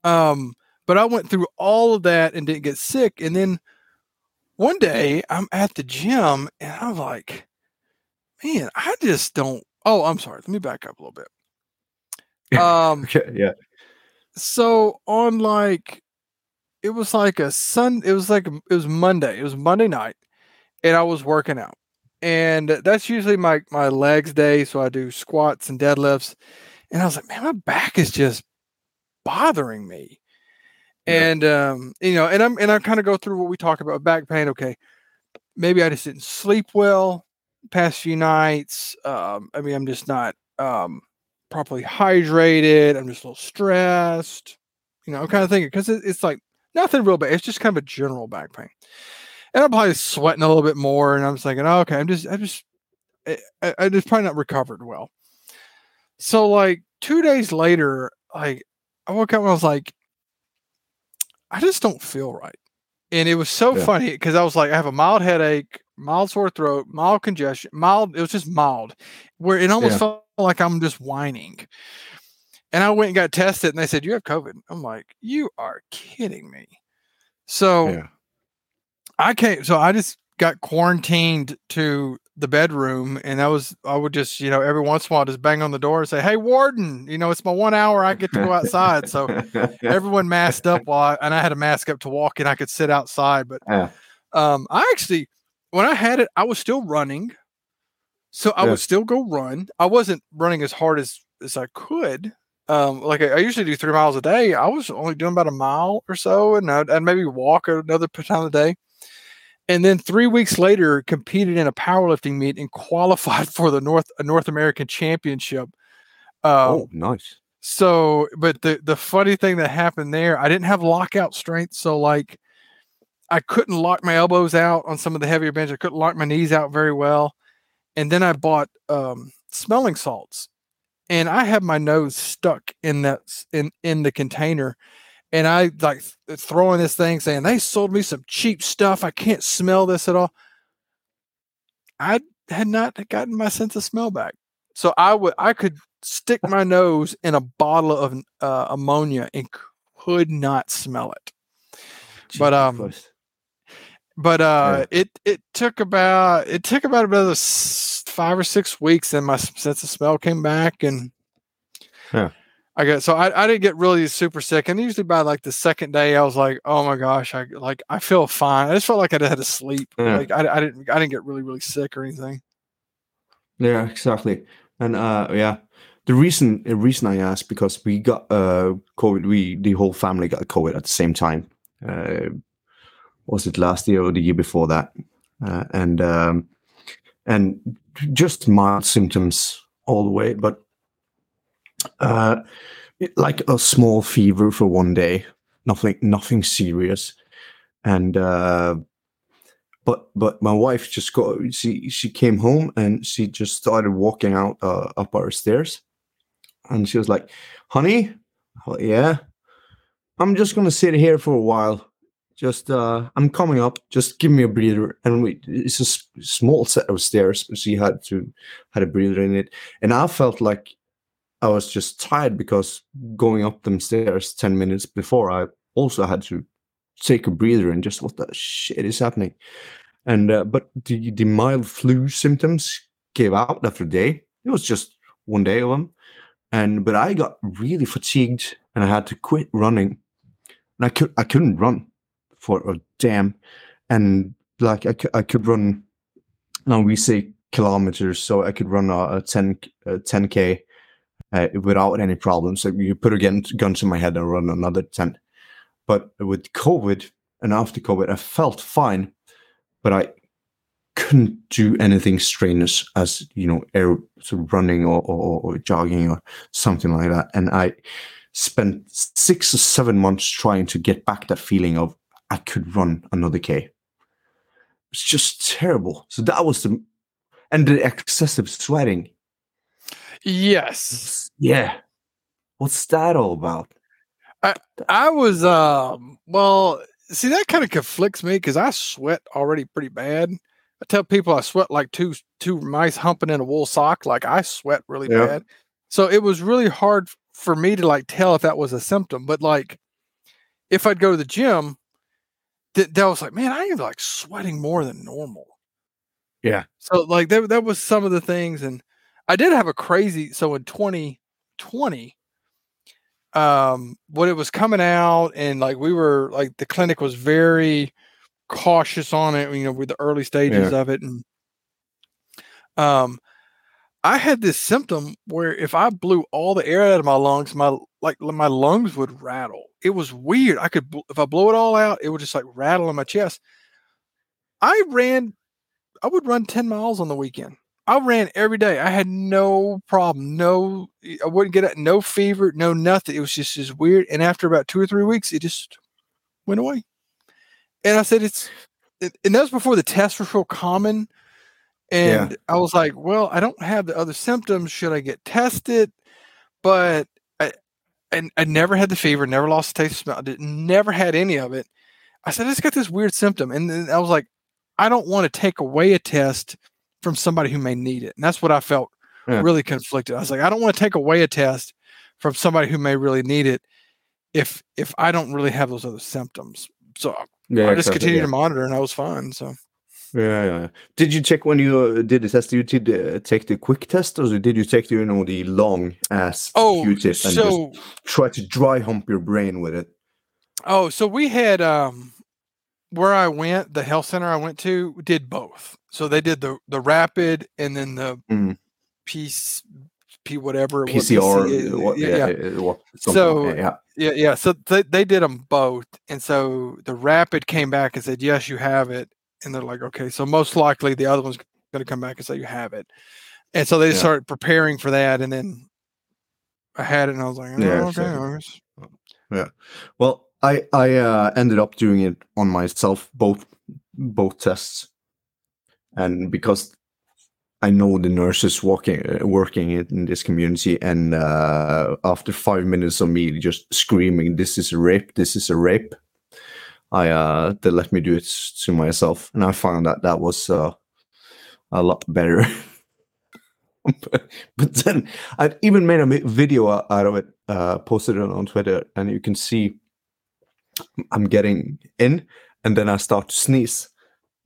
Um, but I went through all of that and didn't get sick. And then one day I'm at the gym and I'm like, man, I just don't. Oh, I'm sorry. Let me back up a little bit. Um, okay yeah so on like, it was like a sun. It was like it was Monday. It was Monday night, and I was working out, and that's usually my my legs day. So I do squats and deadlifts, and I was like, man, my back is just bothering me. Yeah. And um, you know, and I'm and I kind of go through what we talk about back pain. Okay, maybe I just didn't sleep well past few nights. Um, I mean, I'm just not um properly hydrated. I'm just a little stressed. You know, I'm kind of thinking because it, it's like nothing real bad. It's just kind of a general back pain. And I'm probably sweating a little bit more. And I'm just thinking, oh, okay, I'm just, I'm just, eh, I, I, I just probably not recovered well. So like two days later, like I woke up and I was like, I just don't feel right. And it was so Yeah. funny because I was like, I have a mild headache, mild sore throat, mild congestion, mild. It was just mild, where it almost Yeah. felt like I'm just whining. And I went and got tested, and they said you have COVID. I'm like, you are kidding me. So yeah I came, so I just got quarantined to the bedroom, and I was, I would just, you know, every once in a while just bang on the door and say, "Hey, warden, you know, it's my one hour I get to go outside." So everyone masked up while, I, and I had a mask up to walk, and I could sit outside. But yeah um, I actually, when I had it, I was still running, so I Yeah. would still go run. I wasn't running as hard as as I could, Um, like I, I usually do three miles a day. I was only doing about a mile or so, and I'd, I'd maybe walk another time a day. And then three weeks later, competed in a powerlifting meet and qualified for the North North American Championship. Um, oh, nice. So, but the the funny thing that happened there, I didn't have lockout strength, so like I couldn't lock my elbows out on some of the heavier bench. I couldn't lock my knees out very well. And then I bought um, smelling salts, and I had my nose stuck in that in in the container, and I like throwing this thing saying they sold me some cheap stuff. I can't smell this at all. I had not gotten my sense of smell back, so I would I could stick my nose in a bottle of uh, ammonia and could not smell it. But um, but uh, yeah. it it took about it took about another five or six weeks, and my sense of smell came back, and yeah. I got so I, I didn't get really super sick, and usually by like the second day, I was like, oh my gosh, I like I feel fine. I just felt like I had to sleep. Yeah. Like I, I didn't I didn't get really really sick or anything. Yeah, exactly, and uh, yeah, the reason the reason I asked because we got uh COVID, we the whole family got COVID at the same time. Uh, was it last year or the year before that? Uh, and um, and just mild symptoms all the way, but uh, like a small fever for one day, nothing nothing serious, and uh, but but my wife just got she she came home and she just started walking out uh, up our stairs, and she was like, "Honey, yeah, I'm just gonna sit here for a while." Just uh i'm coming up. Just give me a breather. And we it's a small set of stairs she had to had a breather in it. And i felt like i was just tired because going up them stairs 10 minutes before i also had to take a breather and just what the shit is happening? And uh, but the, the mild flu symptoms gave out after a day. It was just one day of them. And but i got really fatigued and i had to quit running. And i could i couldn't run for a damn and like I, I could run now we say kilometers so i could run a, a 10 a 10k uh, without any problems. So you put a gun, gun to my head and run another 10 but with covid and after covid i felt fine but i couldn't do anything strenuous as you know air sort of running or, or, or jogging or something like that. And i spent six or seven months trying to get back that feeling of I could run another K. It's just terrible. So that was the and the excessive sweating. Yes. Yeah. What's that all about? I I was um well see that kind of conflicts me because I sweat already pretty bad. I tell people I sweat like two two mice humping in a wool sock. Like I sweat really yeah. bad. So it was really hard for me to like tell if that was a symptom. But like if I'd go to the gym, that, that was like, man, I am like sweating more than normal. Yeah. So like that that was some of the things, and I did have a crazy. So in 2020, um, when it was coming out, and like we were like the clinic was very cautious on it, you know, with the early stages yeah. of it, and um, I had this symptom where if I blew all the air out of my lungs, my like my lungs would rattle. It was weird. I could if I blow it all out, it would just like rattle in my chest. I ran I would run 10 miles on the weekend. I ran every day. I had no problem. No I wouldn't get it, no fever, no nothing. It was just as weird. And after about two or three weeks, it just went away. And I said it's and that was before the tests were so common. And yeah. I was like, well, I don't have the other symptoms. Should I get tested? But I, and I never had the fever, never lost the taste, of smell, I never had any of it. I said, I just got this weird symptom. And then I was like, I don't want to take away a test from somebody who may need it. And that's what I felt yeah. really conflicted. I was like, I don't want to take away a test from somebody who may really need it if if I don't really have those other symptoms. So yeah, I just continued yeah. to monitor and I was fine. So yeah, yeah. Did you check when you uh, did the test? You did uh, take the quick test, or did you take the you know the long ass oh, Q-tip and so, just try to dry hump your brain with it? Oh, so we had um where I went, the health center I went to did both. So they did the the rapid and then the mm. piece P whatever. what PCR. PC what- yeah, yeah, yeah. uh, what- So- yeah. Yeah, yeah. So they, they did them both. And so the rapid came back and said, yes, you have it. And they're like, okay, so most likely the other one's going to come back and say you have it. And so they Yeah. started preparing for that. And then I had it and I was like, oh, Yeah, okay. so- guess- Well, I I uh, ended up doing it on myself both both tests, and because I know the nurses working uh, working in this community, and uh, after five minutes of me just screaming, "This is a rape! This is a rape!" I uh, they let me do it to myself, and I found that that was uh, a lot better. but, but then I even made a video out of it, uh, posted it on Twitter, and you can see I'm getting in, and then I start to sneeze,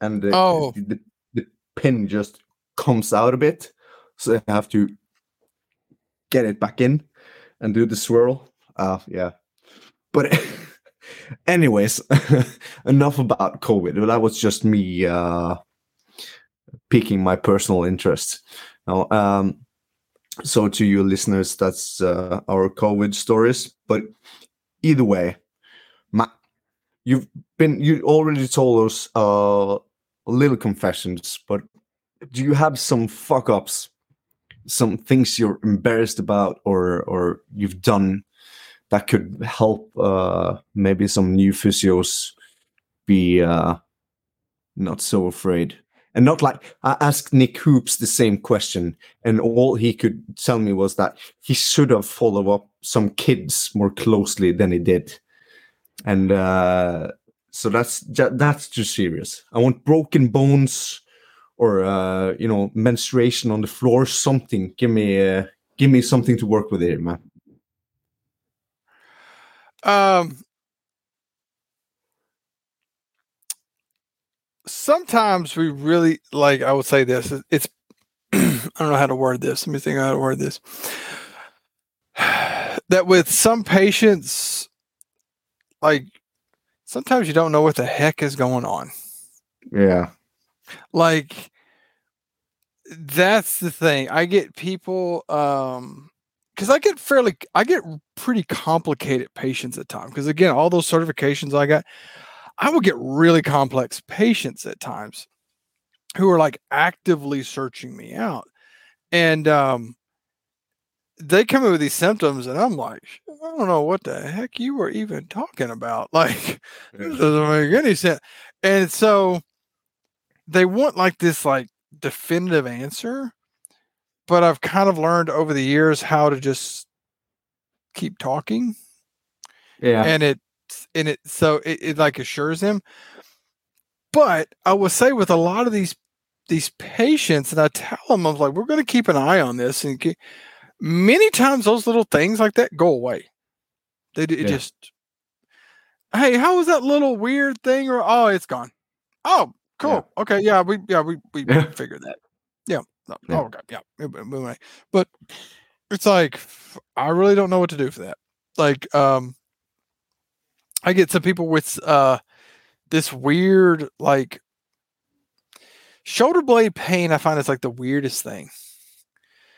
and the, Oh. the, the pin just comes out a bit, so I have to get it back in and do the swirl. Uh, yeah, but anyways, enough about COVID. That was just me uh, piquing my personal interest. Now, um, so to you listeners, that's uh, our COVID stories. But either way, you've been you already told us uh, little confessions, but do you have some fuck ups, some things you're embarrassed about, or or you've done that could help uh, maybe some new physios be uh, not so afraid? And not like I asked Nick Hoops the same question, and all he could tell me was that he should have followed up some kids more closely than he did. And uh, so that's that's too serious. I want broken bones or uh, you know menstruation on the floor, something. Give me uh, give me something to work with here, man. Um, sometimes we really like. I would say this. It's I don't know how to word this. Let me think how to word this. That with some patients, like sometimes you don't know what the heck is going on. Yeah, Like that's the thing. I get people um because I get fairly I get pretty complicated patients at times. Because again, all those certifications I got, I will get really complex patients at times who are like actively searching me out. And um they come in with these symptoms and I'm like, I don't know what the heck you were even talking about. Like this doesn't make any sense. And so they want like this like definitive answer, but I've kind of learned over the years how to just keep talking yeah, and it and it so it, it like assures them. But I will say with a lot of these these patients, and I tell them, I'm like, we're going to keep an eye on this, and ke- many times those little things like that go away. They it Yeah. just, hey, how was that little weird thing? Or oh, it's gone. Oh, cool. Okay, yeah, we yeah we we Yeah. figured that. No, Yeah. Oh, okay. Yeah. But it's like I really don't know what to do for that. Like, um, I get some people with uh this weird like shoulder blade pain. I find it's like the weirdest thing.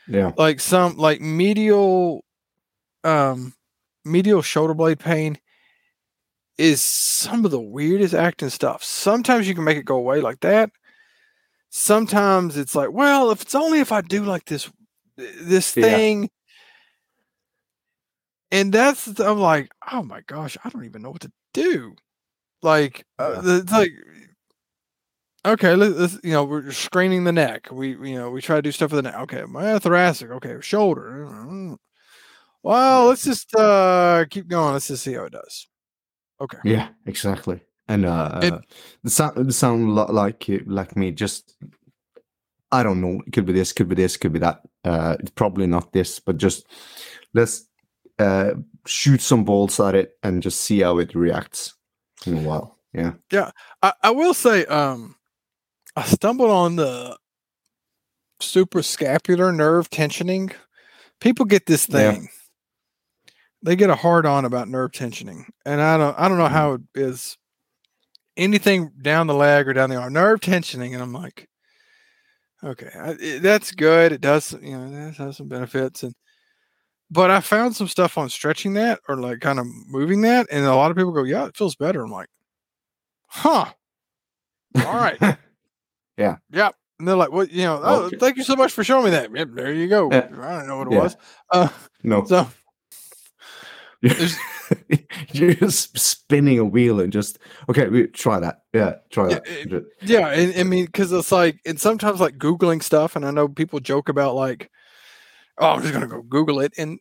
yeah, Like some like medial um medial shoulder blade pain is some of the weirdest acting stuff. Sometimes you can make it go away like that. Sometimes it's like, well, if it's only if I do like this this Yeah. thing. And that's I'm like, oh my gosh, I don't even know what to do. Like, uh, Yeah. it's like, okay, let, let's you know we're screening the neck. We you know we try to do stuff with the neck. Okay, my thoracic. Okay, shoulder. Well, let's just uh keep going. Let's just see how it does. Okay. yeah, exactly. And uh, It- the sound the sound a lot like like me. Just I don't know. It could be this, could be this, could be that. Uh, it's probably not this, but just let's uh, shoot some balls at it and just see how it reacts in a while. Yeah. Yeah i, I will say, um, I stumbled on the suprascapular nerve tensioning. People get this Yeah. thing. They get a hard on about nerve tensioning, and I don't. I don't know Mm-hmm. how it is. Anything down the leg or down the arm, nerve tensioning, and I'm like, Okay, I, it, that's good. It does, you know, it has some benefits, and but I found some stuff on stretching that or like kind of moving that, and a lot of people go, "Yeah, it feels better." I'm like, "Huh." All right. Yeah. Yeah. And they're like, well, You know? Oh, Okay. thank you so much for showing me that." Yep, there you go. Yeah. I don't know what it Yeah. was. Uh, no. so There's- You're just spinning a wheel and just okay. We try that. Yeah, try Yeah, that. it- Yeah, and, I mean, because it's like, and sometimes like googling stuff, and I know people joke about like, oh, I'm just gonna go Google it. And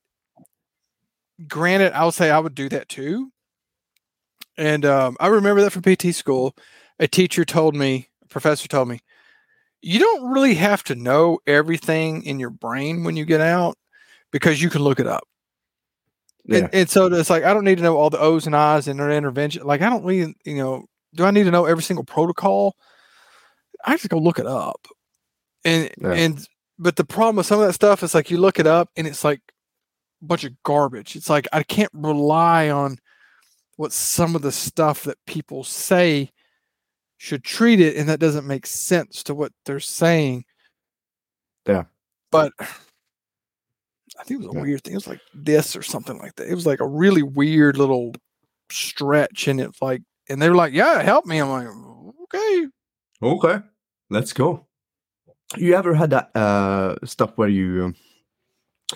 granted, I'll say I would do that too. And um, I remember that from PT school. A teacher told me, a professor told me, you don't really have to know everything in your brain when you get out because you can look it up. Yeah. And, and so it's like I don't need to know all the O's and I's and their intervention. Like I don't really, you know, do I need to know every single protocol? I just go look it up. And Yeah. and but the problem with some of that stuff is like you look it up and it's like a bunch of garbage. It's like I can't rely on what some of the stuff that people say should treat it, and that doesn't make sense to what they're saying. Yeah. But I think it was a Yeah. weird thing. It was like this or something like that. It was like a really weird little stretch, and it's like, and they were like, "Yeah, help me." I'm like, "Okay." Okay, let's go. You ever had that uh, stuff where you um,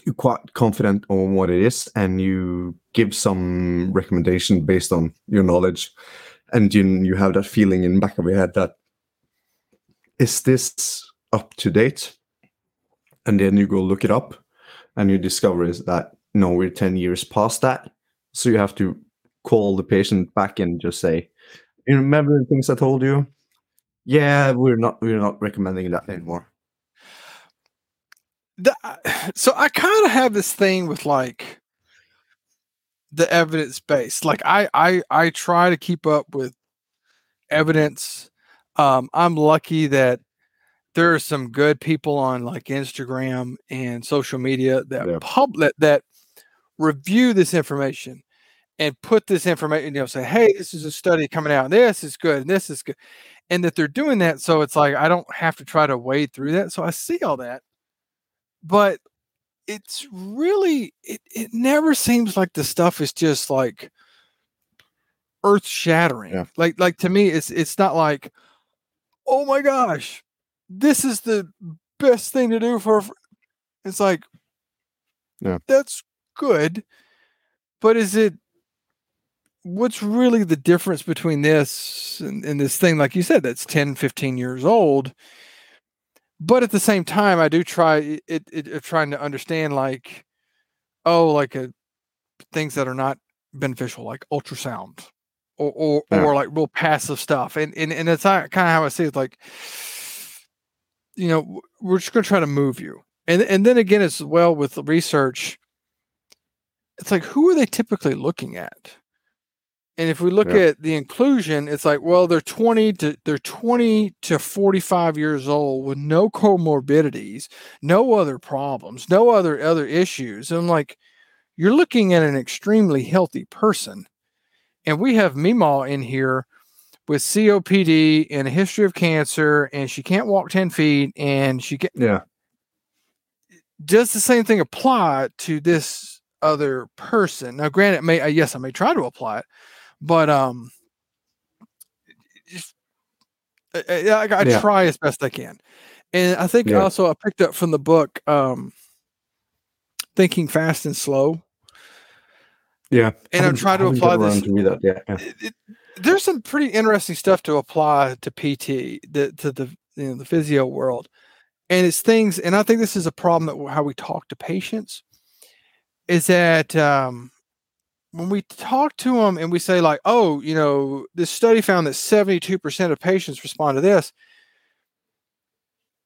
you're quite confident on what it is, and you give some recommendation based on your knowledge, and you you have that feeling in the back of your head that is this up to date, and then you go look it up, and you discover is that no, we're ten years past that, so you have to call the patient back and just say, "You remember the things I told you?" Yeah, we're not we're not recommending that anymore. the, so I kind of have this thing with like the evidence base. Like I I I try to keep up with evidence. Um, I'm lucky that there are some good people on like Instagram and social media that Yeah. pub that, that review this information and put this information, you know, say, hey, this is a study coming out, this is good, and this is good. And that they're doing that. So it's like I don't have to try to wade through that. So I see all that but it's really it, it never seems like the stuff is just like earth shattering Yeah. like like to me it's it's not like oh my gosh this is the best thing to do for for-" it's like Yeah. that's good but is it what's really the difference between this and, and this thing like you said that's 10 15 years old but at the same time i do try it, it, it trying to understand like oh like a, things that are not beneficial like ultrasound or or, Yeah. or like real passive stuff and and, and it's kind of how i see it like you know we're just going to try to move you. And and then again as well with the research it's like who are they typically looking at? And if we look Yeah. at the inclusion it's like well they're 20 to they're 20 to 45 years old with no comorbidities no other problems no other other issues. And I'm like you're looking at an extremely healthy person. And we have Meemaw in here with COPD and a history of cancer and she can't walk 10 feet and she get Yeah, does the same thing apply to this other person now granted may uh, yes i may try to apply it but um just I, I, I- Yeah. try as best i can and i think Yeah. also i picked up from the book um thinking fast and slow yeah. And I'm trying to apply this- to that. Yeah. it, it, there's some pretty interesting stuff to apply to PT, the, to the you know the physio world, and it's things. And I think this is a problem that how we talk to patients is that um, when we talk to them and we say like, oh, you know, this study found that 72% of patients respond to this.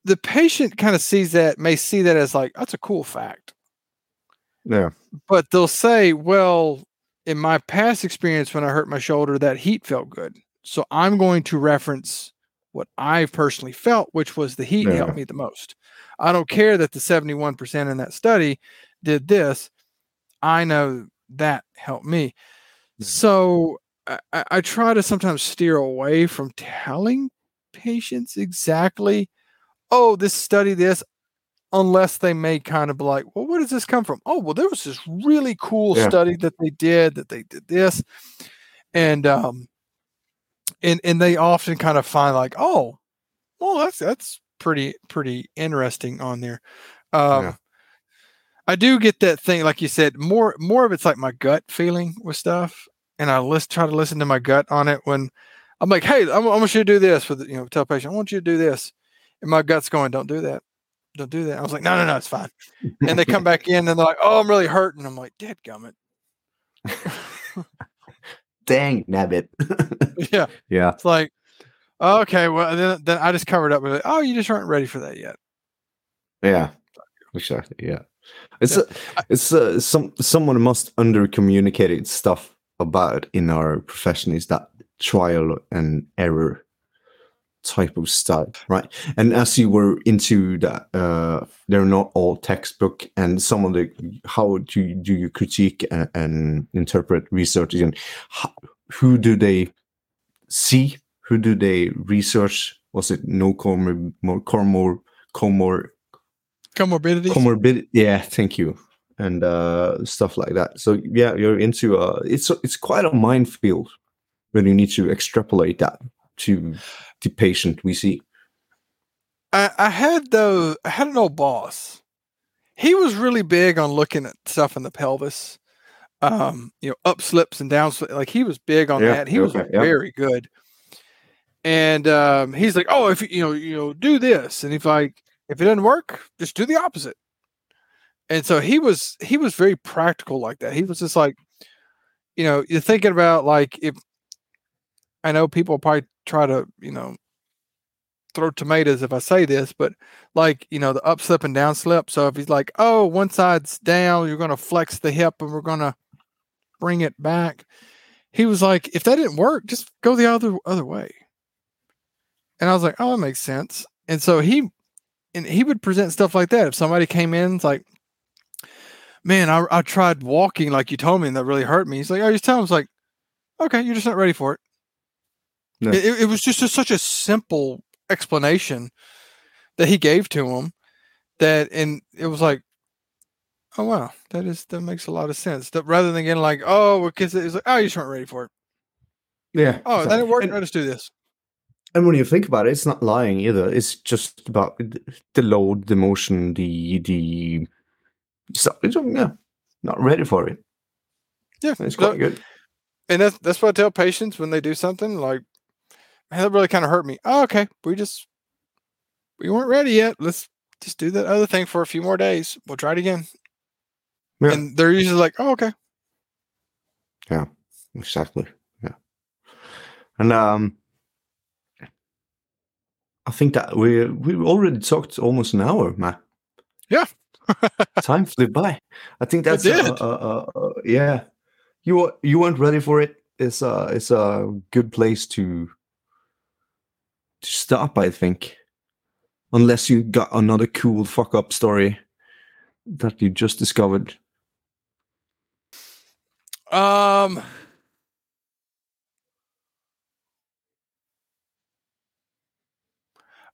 The patient kind of sees that, may see that as like, that's a cool fact Yeah, but they'll say, well, in my past experience when I hurt my shoulder, that heat felt good. So I'm going to reference what I personally felt, which was the heat Yeah. helped me the most. I don't care that the 71% in that study did this. I know that helped me. Yeah. So I, I I try to sometimes steer away from telling patients exactly oh, this study this, unless they may kind of be like, well, where does this come from? Oh, well, there was this really cool Yeah. study that they did that they did this, and um, and and they often kind of find like, oh, well, that's that's pretty pretty interesting on there. Um, Yeah. I do get that thing, like you said, more more of it's like my gut feeling with stuff, and I list try to listen to my gut on it when I'm like, hey, I'm, want you to do this with you know, tell patient, I want you to do this, and my gut's going, don't do that, don't do that. I was like, no, no, no, it's fine. And they come back in and they're like, oh, I'm really hurting. I'm like, dead gummit. Dang, nabbit. yeah, yeah. it's like, okay, well then then I just covered up with it. Oh, you just aren't ready for that yet. Yeah, exactly. Yeah, it's Yeah. a, it's a, some someone must under communicated stuff about in our profession is that trial and error type of style, right? And as you were into that, uh, they're not all textbook, and some of the how do you, do you critique and, and interpret research and how, who do they see? Who do they research? Was it no comor more comor comor Comorbidities. comorbid yeah thank you and uh stuff like that so yeah you're into uh it's it's quite a minefield when you need to extrapolate that to the patient we see I, I had though I had an old boss. He was really big on looking at stuff in the pelvis, um, you know, up slips and down slips. Like he was big on Yeah, that. He was yeah. very good. And um, he's like, "Oh, if you you know, you know, do this," and if like if it doesn't work, just do the opposite. And so he was he was very practical like that. He was just like, you know, you're thinking about like if I know people probably try to you know throw tomatoes if I say this, but like, you know, the up slip and down slip. So if he's like, oh, one side's down, you're going to flex the hip and we're going to bring it back. He was like, if that didn't work, just go the other other way. And I was like, oh, that makes sense. And so he and he would present stuff like that. If somebody came in, it's like, man, I, I tried walking like you told me, and that really hurt me. He's like, oh, just tell him, it's like, okay, you're just not ready for it. No. It, it- was just a, such a simple explanation that he gave to him that, and it was like, oh wow, that is that makes a lot of sense. That rather than getting like, oh, because it's like, oh, you just weren't ready for it. yeah Oh, that didn't work. and, Let's do this. and when you think about it it's not lying either it's just about the load the motion the the so yeah not ready for it Yeah, it's so- quite good and that's that's what I tell patients when they do something like, man, that really kind of hurt me. Oh, okay, we just we weren't ready yet. Let's just do that other thing for a few more days. We'll try it again. Yeah. And they're usually like, oh, okay. Yeah, exactly yeah and um i think that we we already talked almost an hour matt Yeah. time flew by i think that's uh, did. uh, uh, uh, yeah you you weren't ready for it it's a it's a good place to to stop i think unless you got another cool fuck up story that you just discovered Um,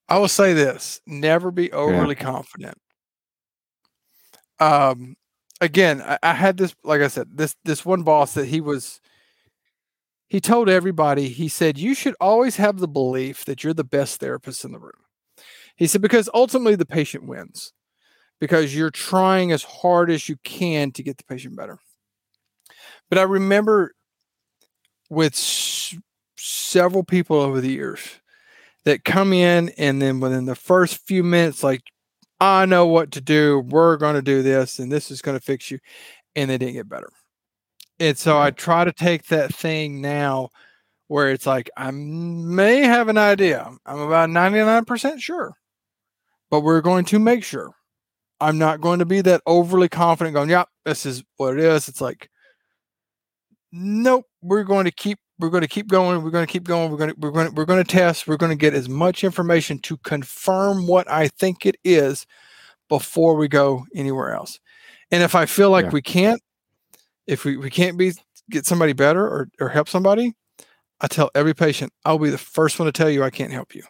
I will say this: never be overly confident. Um, again, I, I had this, like I said, this this one boss that he was. He told everybody. He said, "You should always have the belief that you're the best therapist in the room." He said, "Because ultimately the patient wins, because you're trying as hard as you can to get the patient better." But I remember with s- several people over the years that come in and then within the first few minutes, like, I know what to do. We're going to do this and this is going to fix you. And they didn't get better. And so I try to take that thing now where it's like, I may have an idea. I'm about 99% sure, but we're going to make sure. I'm not going to be that overly confident going, yeah, this is what it is. It's like, nope we're going to keep we're going to keep going we're going to keep going we're going to we're going to we're going to test we're going to get as much information to confirm what i think it is before we go anywhere else and if i feel like Yeah. we can't if we, we can't be get somebody better or, or help somebody i tell every patient i'll be the first one to tell you i can't help you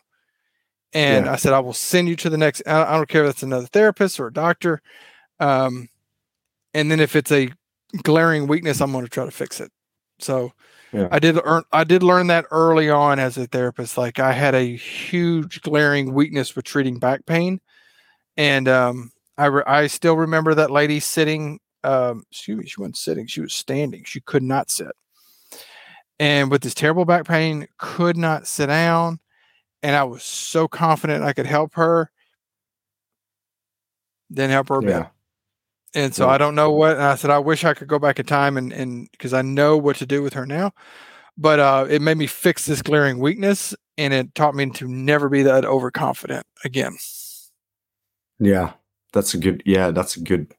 And Yeah. I said, I will send you to the next. I I don't care if it's another therapist or a doctor. Um, and then if it's a glaring weakness, I'm going to try to fix it. So Yeah. I did earn, I did learn that early on as a therapist. Like I had a huge glaring weakness with treating back pain, and um, I re- I still remember that lady sitting. Um, me. she wasn't sitting; she was standing. She could not sit, and with this terrible back pain, could not sit down. And I was so confident I could help her. Didn't help her a bit. Yeah. And so Yeah. I don't know what. I said I wish I could go back in time and and because I know what to do with her now, but uh, it made me fix this glaring weakness, and it taught me to never be that overconfident again. Yeah, that's a good. Yeah, that's a good,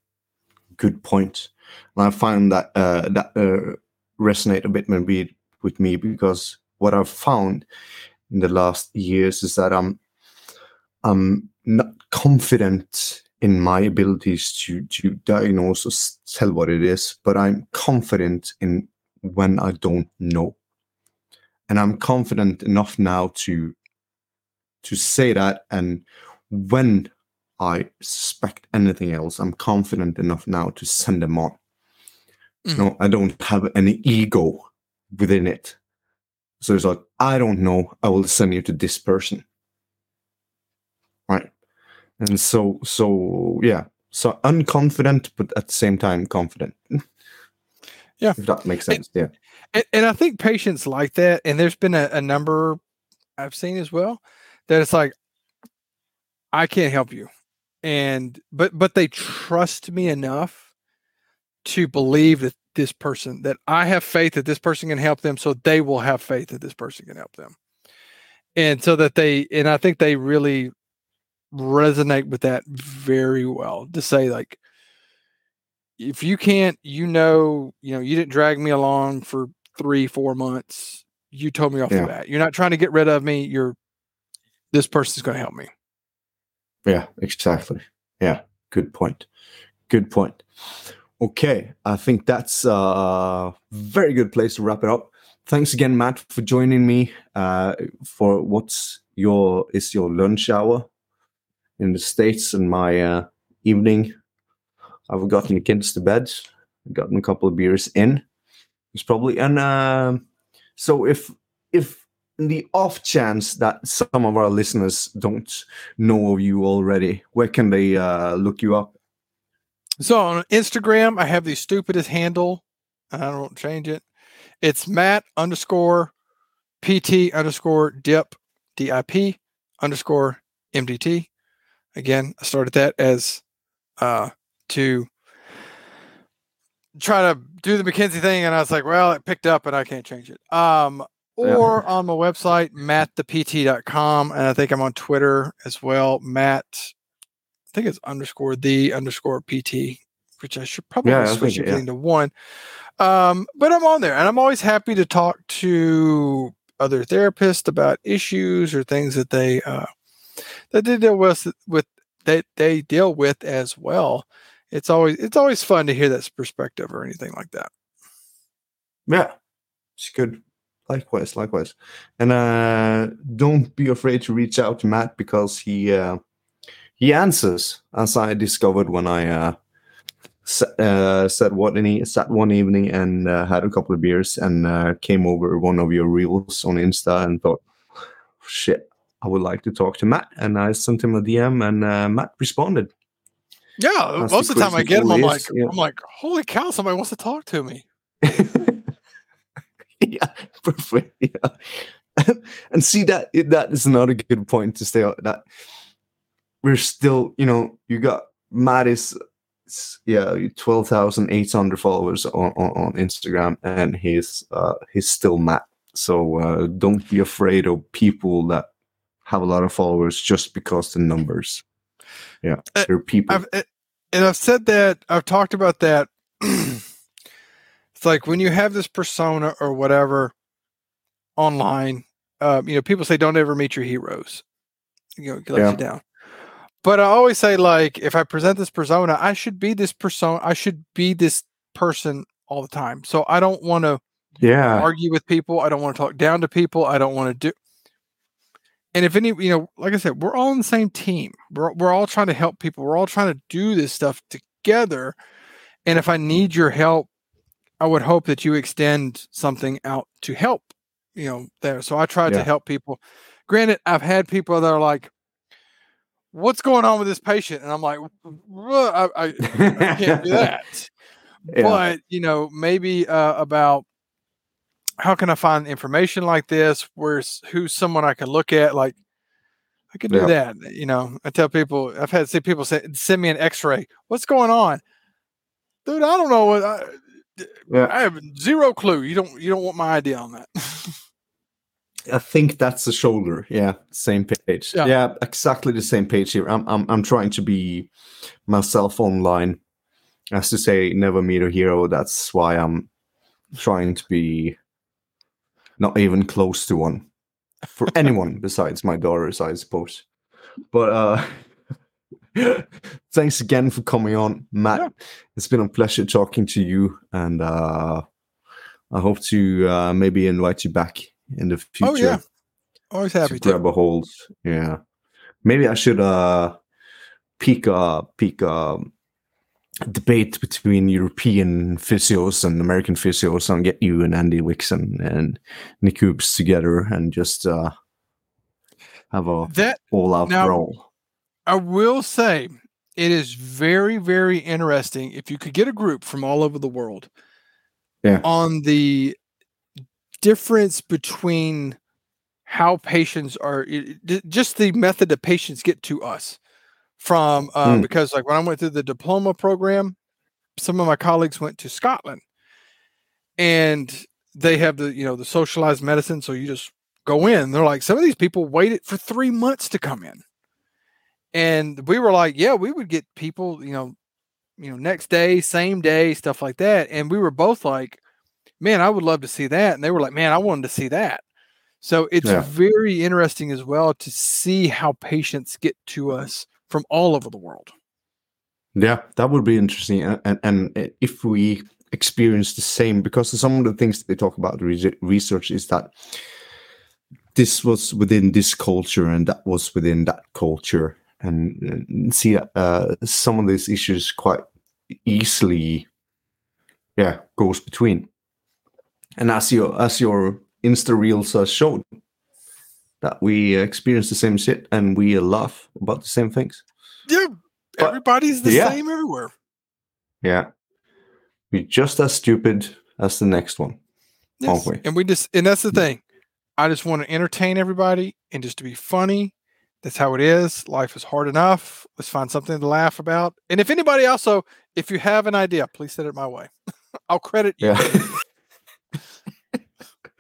good point. And I find that uh, that uh, resonate a bit maybe with me because what I've found in the last years is that I'm I'm not confident in my abilities to to diagnose or tell what it is, but I'm confident in when I don't know, and I'm confident enough now to to say that and when I suspect anything else, I'm confident enough now to send them on. Mhm. No, I don't have any ego within it. So it's like, I don't know, I will send you to this person. Right. And so, so yeah. So unconfident, but at the same time confident. Yeah. If that makes sense. Yeah. And, and I think patients like that, and there's been a, a number I've seen as well that it's like, I can't help you, and but but they trust me enough to believe that this person that I have faith that this person can help them, so they will have faith that this person can help them, and so that they and I think they really resonate with that very well to say like if you can't you know you know you didn't drag me along for three four months. You told me off Yeah. the bat. You're not trying to get rid of me. You're this person's going to help me Yeah, exactly. Yeah, good point. Good point. Okay, I think that's a very good place to wrap it up. Thanks again, Matt, for joining me uh, for what's your is your lunch hour in the states and my uh, evening. I've gotten the kids to bed, gotten a couple of beers in. It's probably and um so if if in the off chance that some of our listeners don't know of you already, where can they uh, look you up? so on instagram i have the stupidest handle. And i don't change it. It's matt underscore pt underscore dip dip underscore mdt again i started that as uh to try to do the McKenzie thing and i was like well it picked up and i can't change it. Um Yeah. or on my website mattthept.com and i think i'm on twitter as well matt i think it's underscore the underscore pt which i should probably Yeah, switch it- yeah. everything to one um but i'm on there and i'm always happy to talk to other therapists about issues or things that they uh that they deal with with that they deal with as well it's always it's always fun to hear that perspective or anything like that Yeah, it's good. Likewise, likewise. And uh, don't be afraid to reach out to Matt because he uh, he answers, as I discovered when I uh, s- uh, what any sat one evening and uh, had a couple of beers and uh, came over one of your reels on Insta and thought, shit, I would like to talk to Matt. And I sent him a DM and uh, Matt responded. yeah That's most the of the time i get him, i'm like yeah. i'm like holy cow somebody wants to talk to me yeah, perfect. Yeah. and see that that is another good point to stay on that we're still, you know, you got Matt is s- yeah, twelve thousand eight hundred followers on, on, on Instagram and he's uh he's still Matt. So uh don't be afraid of people that have a lot of followers just because the numbers. Yeah. Uh, They're people. I've eh, and I've said that I've talked about that. it's like when you have this persona or whatever online, uh, you know, people say don't ever meet your heroes. You know, it lets Yeah. you down. But I always say like if I present this persona, I should be this persona. I should be this person all the time. So I don't want to yeah. argue with people. I don't want to talk down to people. I don't want to do. and if any, you know, like I said, we're all on the same team. We're we're all trying to help people. We're all trying to do this stuff together. And if I need your help, I would hope that you extend something out to help, you know, there. So I try Yeah. to help people. Granted, I've had people that are like, "What's going on with this patient?" And I'm like, "Well, I, I, I can't do that." Yeah. But you know, maybe uh, about how can I find information like this? Where's who's someone I can look at? Like, I could do Yeah. that. You know, I tell people I've had see people say, "Send me an X-ray." What's going on, dude? I don't know. What I, Yeah. I have zero clue. You don't. You don't want my idea on that. I think that's the shoulder. Yeah, same page. Yeah. Yeah. exactly the same page here. I'm I'm I'm trying to be myself online. As to say, never meet a hero. That's why I'm trying to be not even close to one for anyone besides my daughters, I suppose. But uh thanks again for coming on, Matt. Yeah. It's been a pleasure talking to you, and uh I hope to uh maybe invite you back in the future Oh yeah, always happy to. grab a hold. Yeah, maybe I should uh peak a peak a debate between European physios and American physios and get you and Andy Wixon and Nick Hoops together and just uh have a That all out now- brawl. I will say it is very, very interesting if you could get a group from all over the world Yeah. on the difference between how patients are just the method that patients get to us from uh, Mm. because like when I went through the diploma program, some of my colleagues went to Scotland and they have the you know the socialized medicine so you just go in they're like some of these people waited for three months to come in and we were like yeah we would get people you know you know next day same day stuff like that and we were both like man i would love to see that and they were like man i wanted to see that so it's Yeah. very interesting as well to see how patients get to us from all over the world Yeah, that would be interesting. And, and, and if we experience the same, because some of the things that they talk about research is that this was within this culture and that was within that culture, and, and see uh, some of these issues quite easily, yeah, goes between. And as your as your Insta reels uh, showed, that we experience the same shit and we laugh about the same things. yeah But- everybody's the yeah. same everywhere Yeah. We're just as stupid as the next one. Aren't we? And we just and that's the thing. I just want to entertain everybody and just to be funny. That's how it is. Life is hard enough. Let's find something to laugh about. And if anybody also, if you have an idea, please send it my way. I'll credit you. Yeah.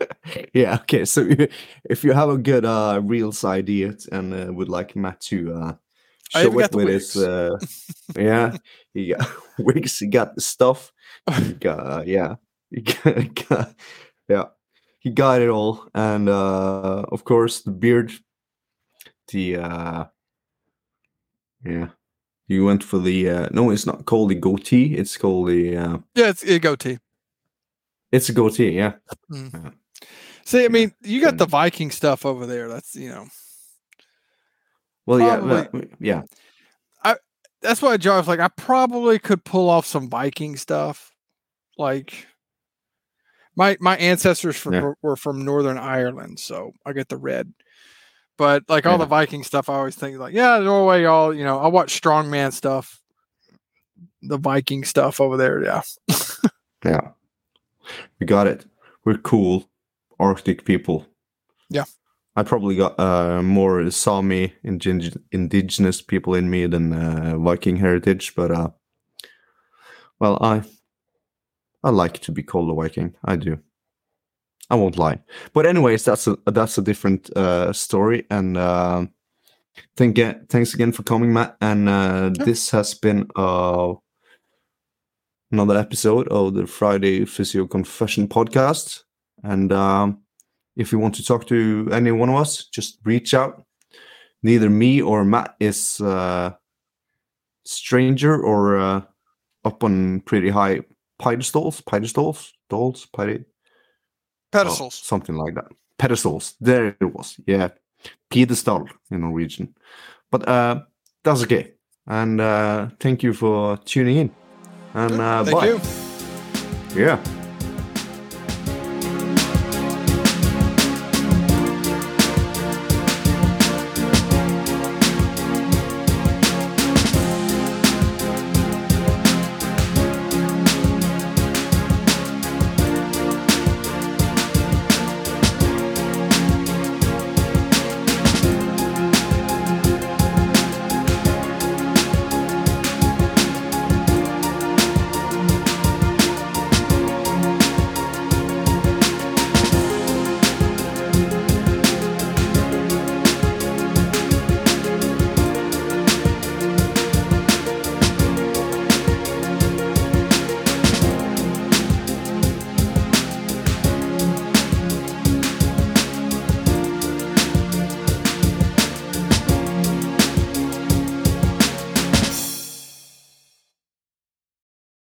yeah. Okay. So if you have a good uh reels idea and uh, would like Matt to uh show even got it the with his uh yeah, he got wigs, he got the stuff. He got, uh, yeah. He got, got- yeah. He got it all. And uh of course the beard, the uh yeah. You went for the uh no, it's not called the goatee, it's called the uh Yeah, it's a goatee. it's a goatee, yeah. See, I mean, you got the Viking stuff over there. That's you know, Well, yeah, Probably- that- yeah, that's why John's like, I probably could pull off some Viking stuff. Like my my ancestors from, Yeah. were, were from Northern Ireland, so I get the red. But like all the Viking stuff, I always think like, yeah, Norway, all you know, I watch strongman stuff, the Viking stuff over there. Yeah, yeah. We got it. We're cool, Arctic people. Yeah. I probably got uh, more Sami ingen- indigenous people in me than uh, Viking heritage, but uh, well, I I like to be called a Viking. I do. I won't lie. But anyways, that's a that's a different uh, story. And uh, thank thanks again for coming, Matt. And uh, Yeah. this has been uh, another episode of the Friday Physio Confession podcast. And um, if you want to talk to any one of us, just reach out. Neither me or Matt is uh, stranger or uh, up on pretty high pedestals, pedestals, dolls, oh, pedestals. something like that. Pedestals. There it was. Yeah. pedestal in Norwegian. But uh, that's okay. And uh, thank you for tuning in. And uh, Thank bye. you. Yeah.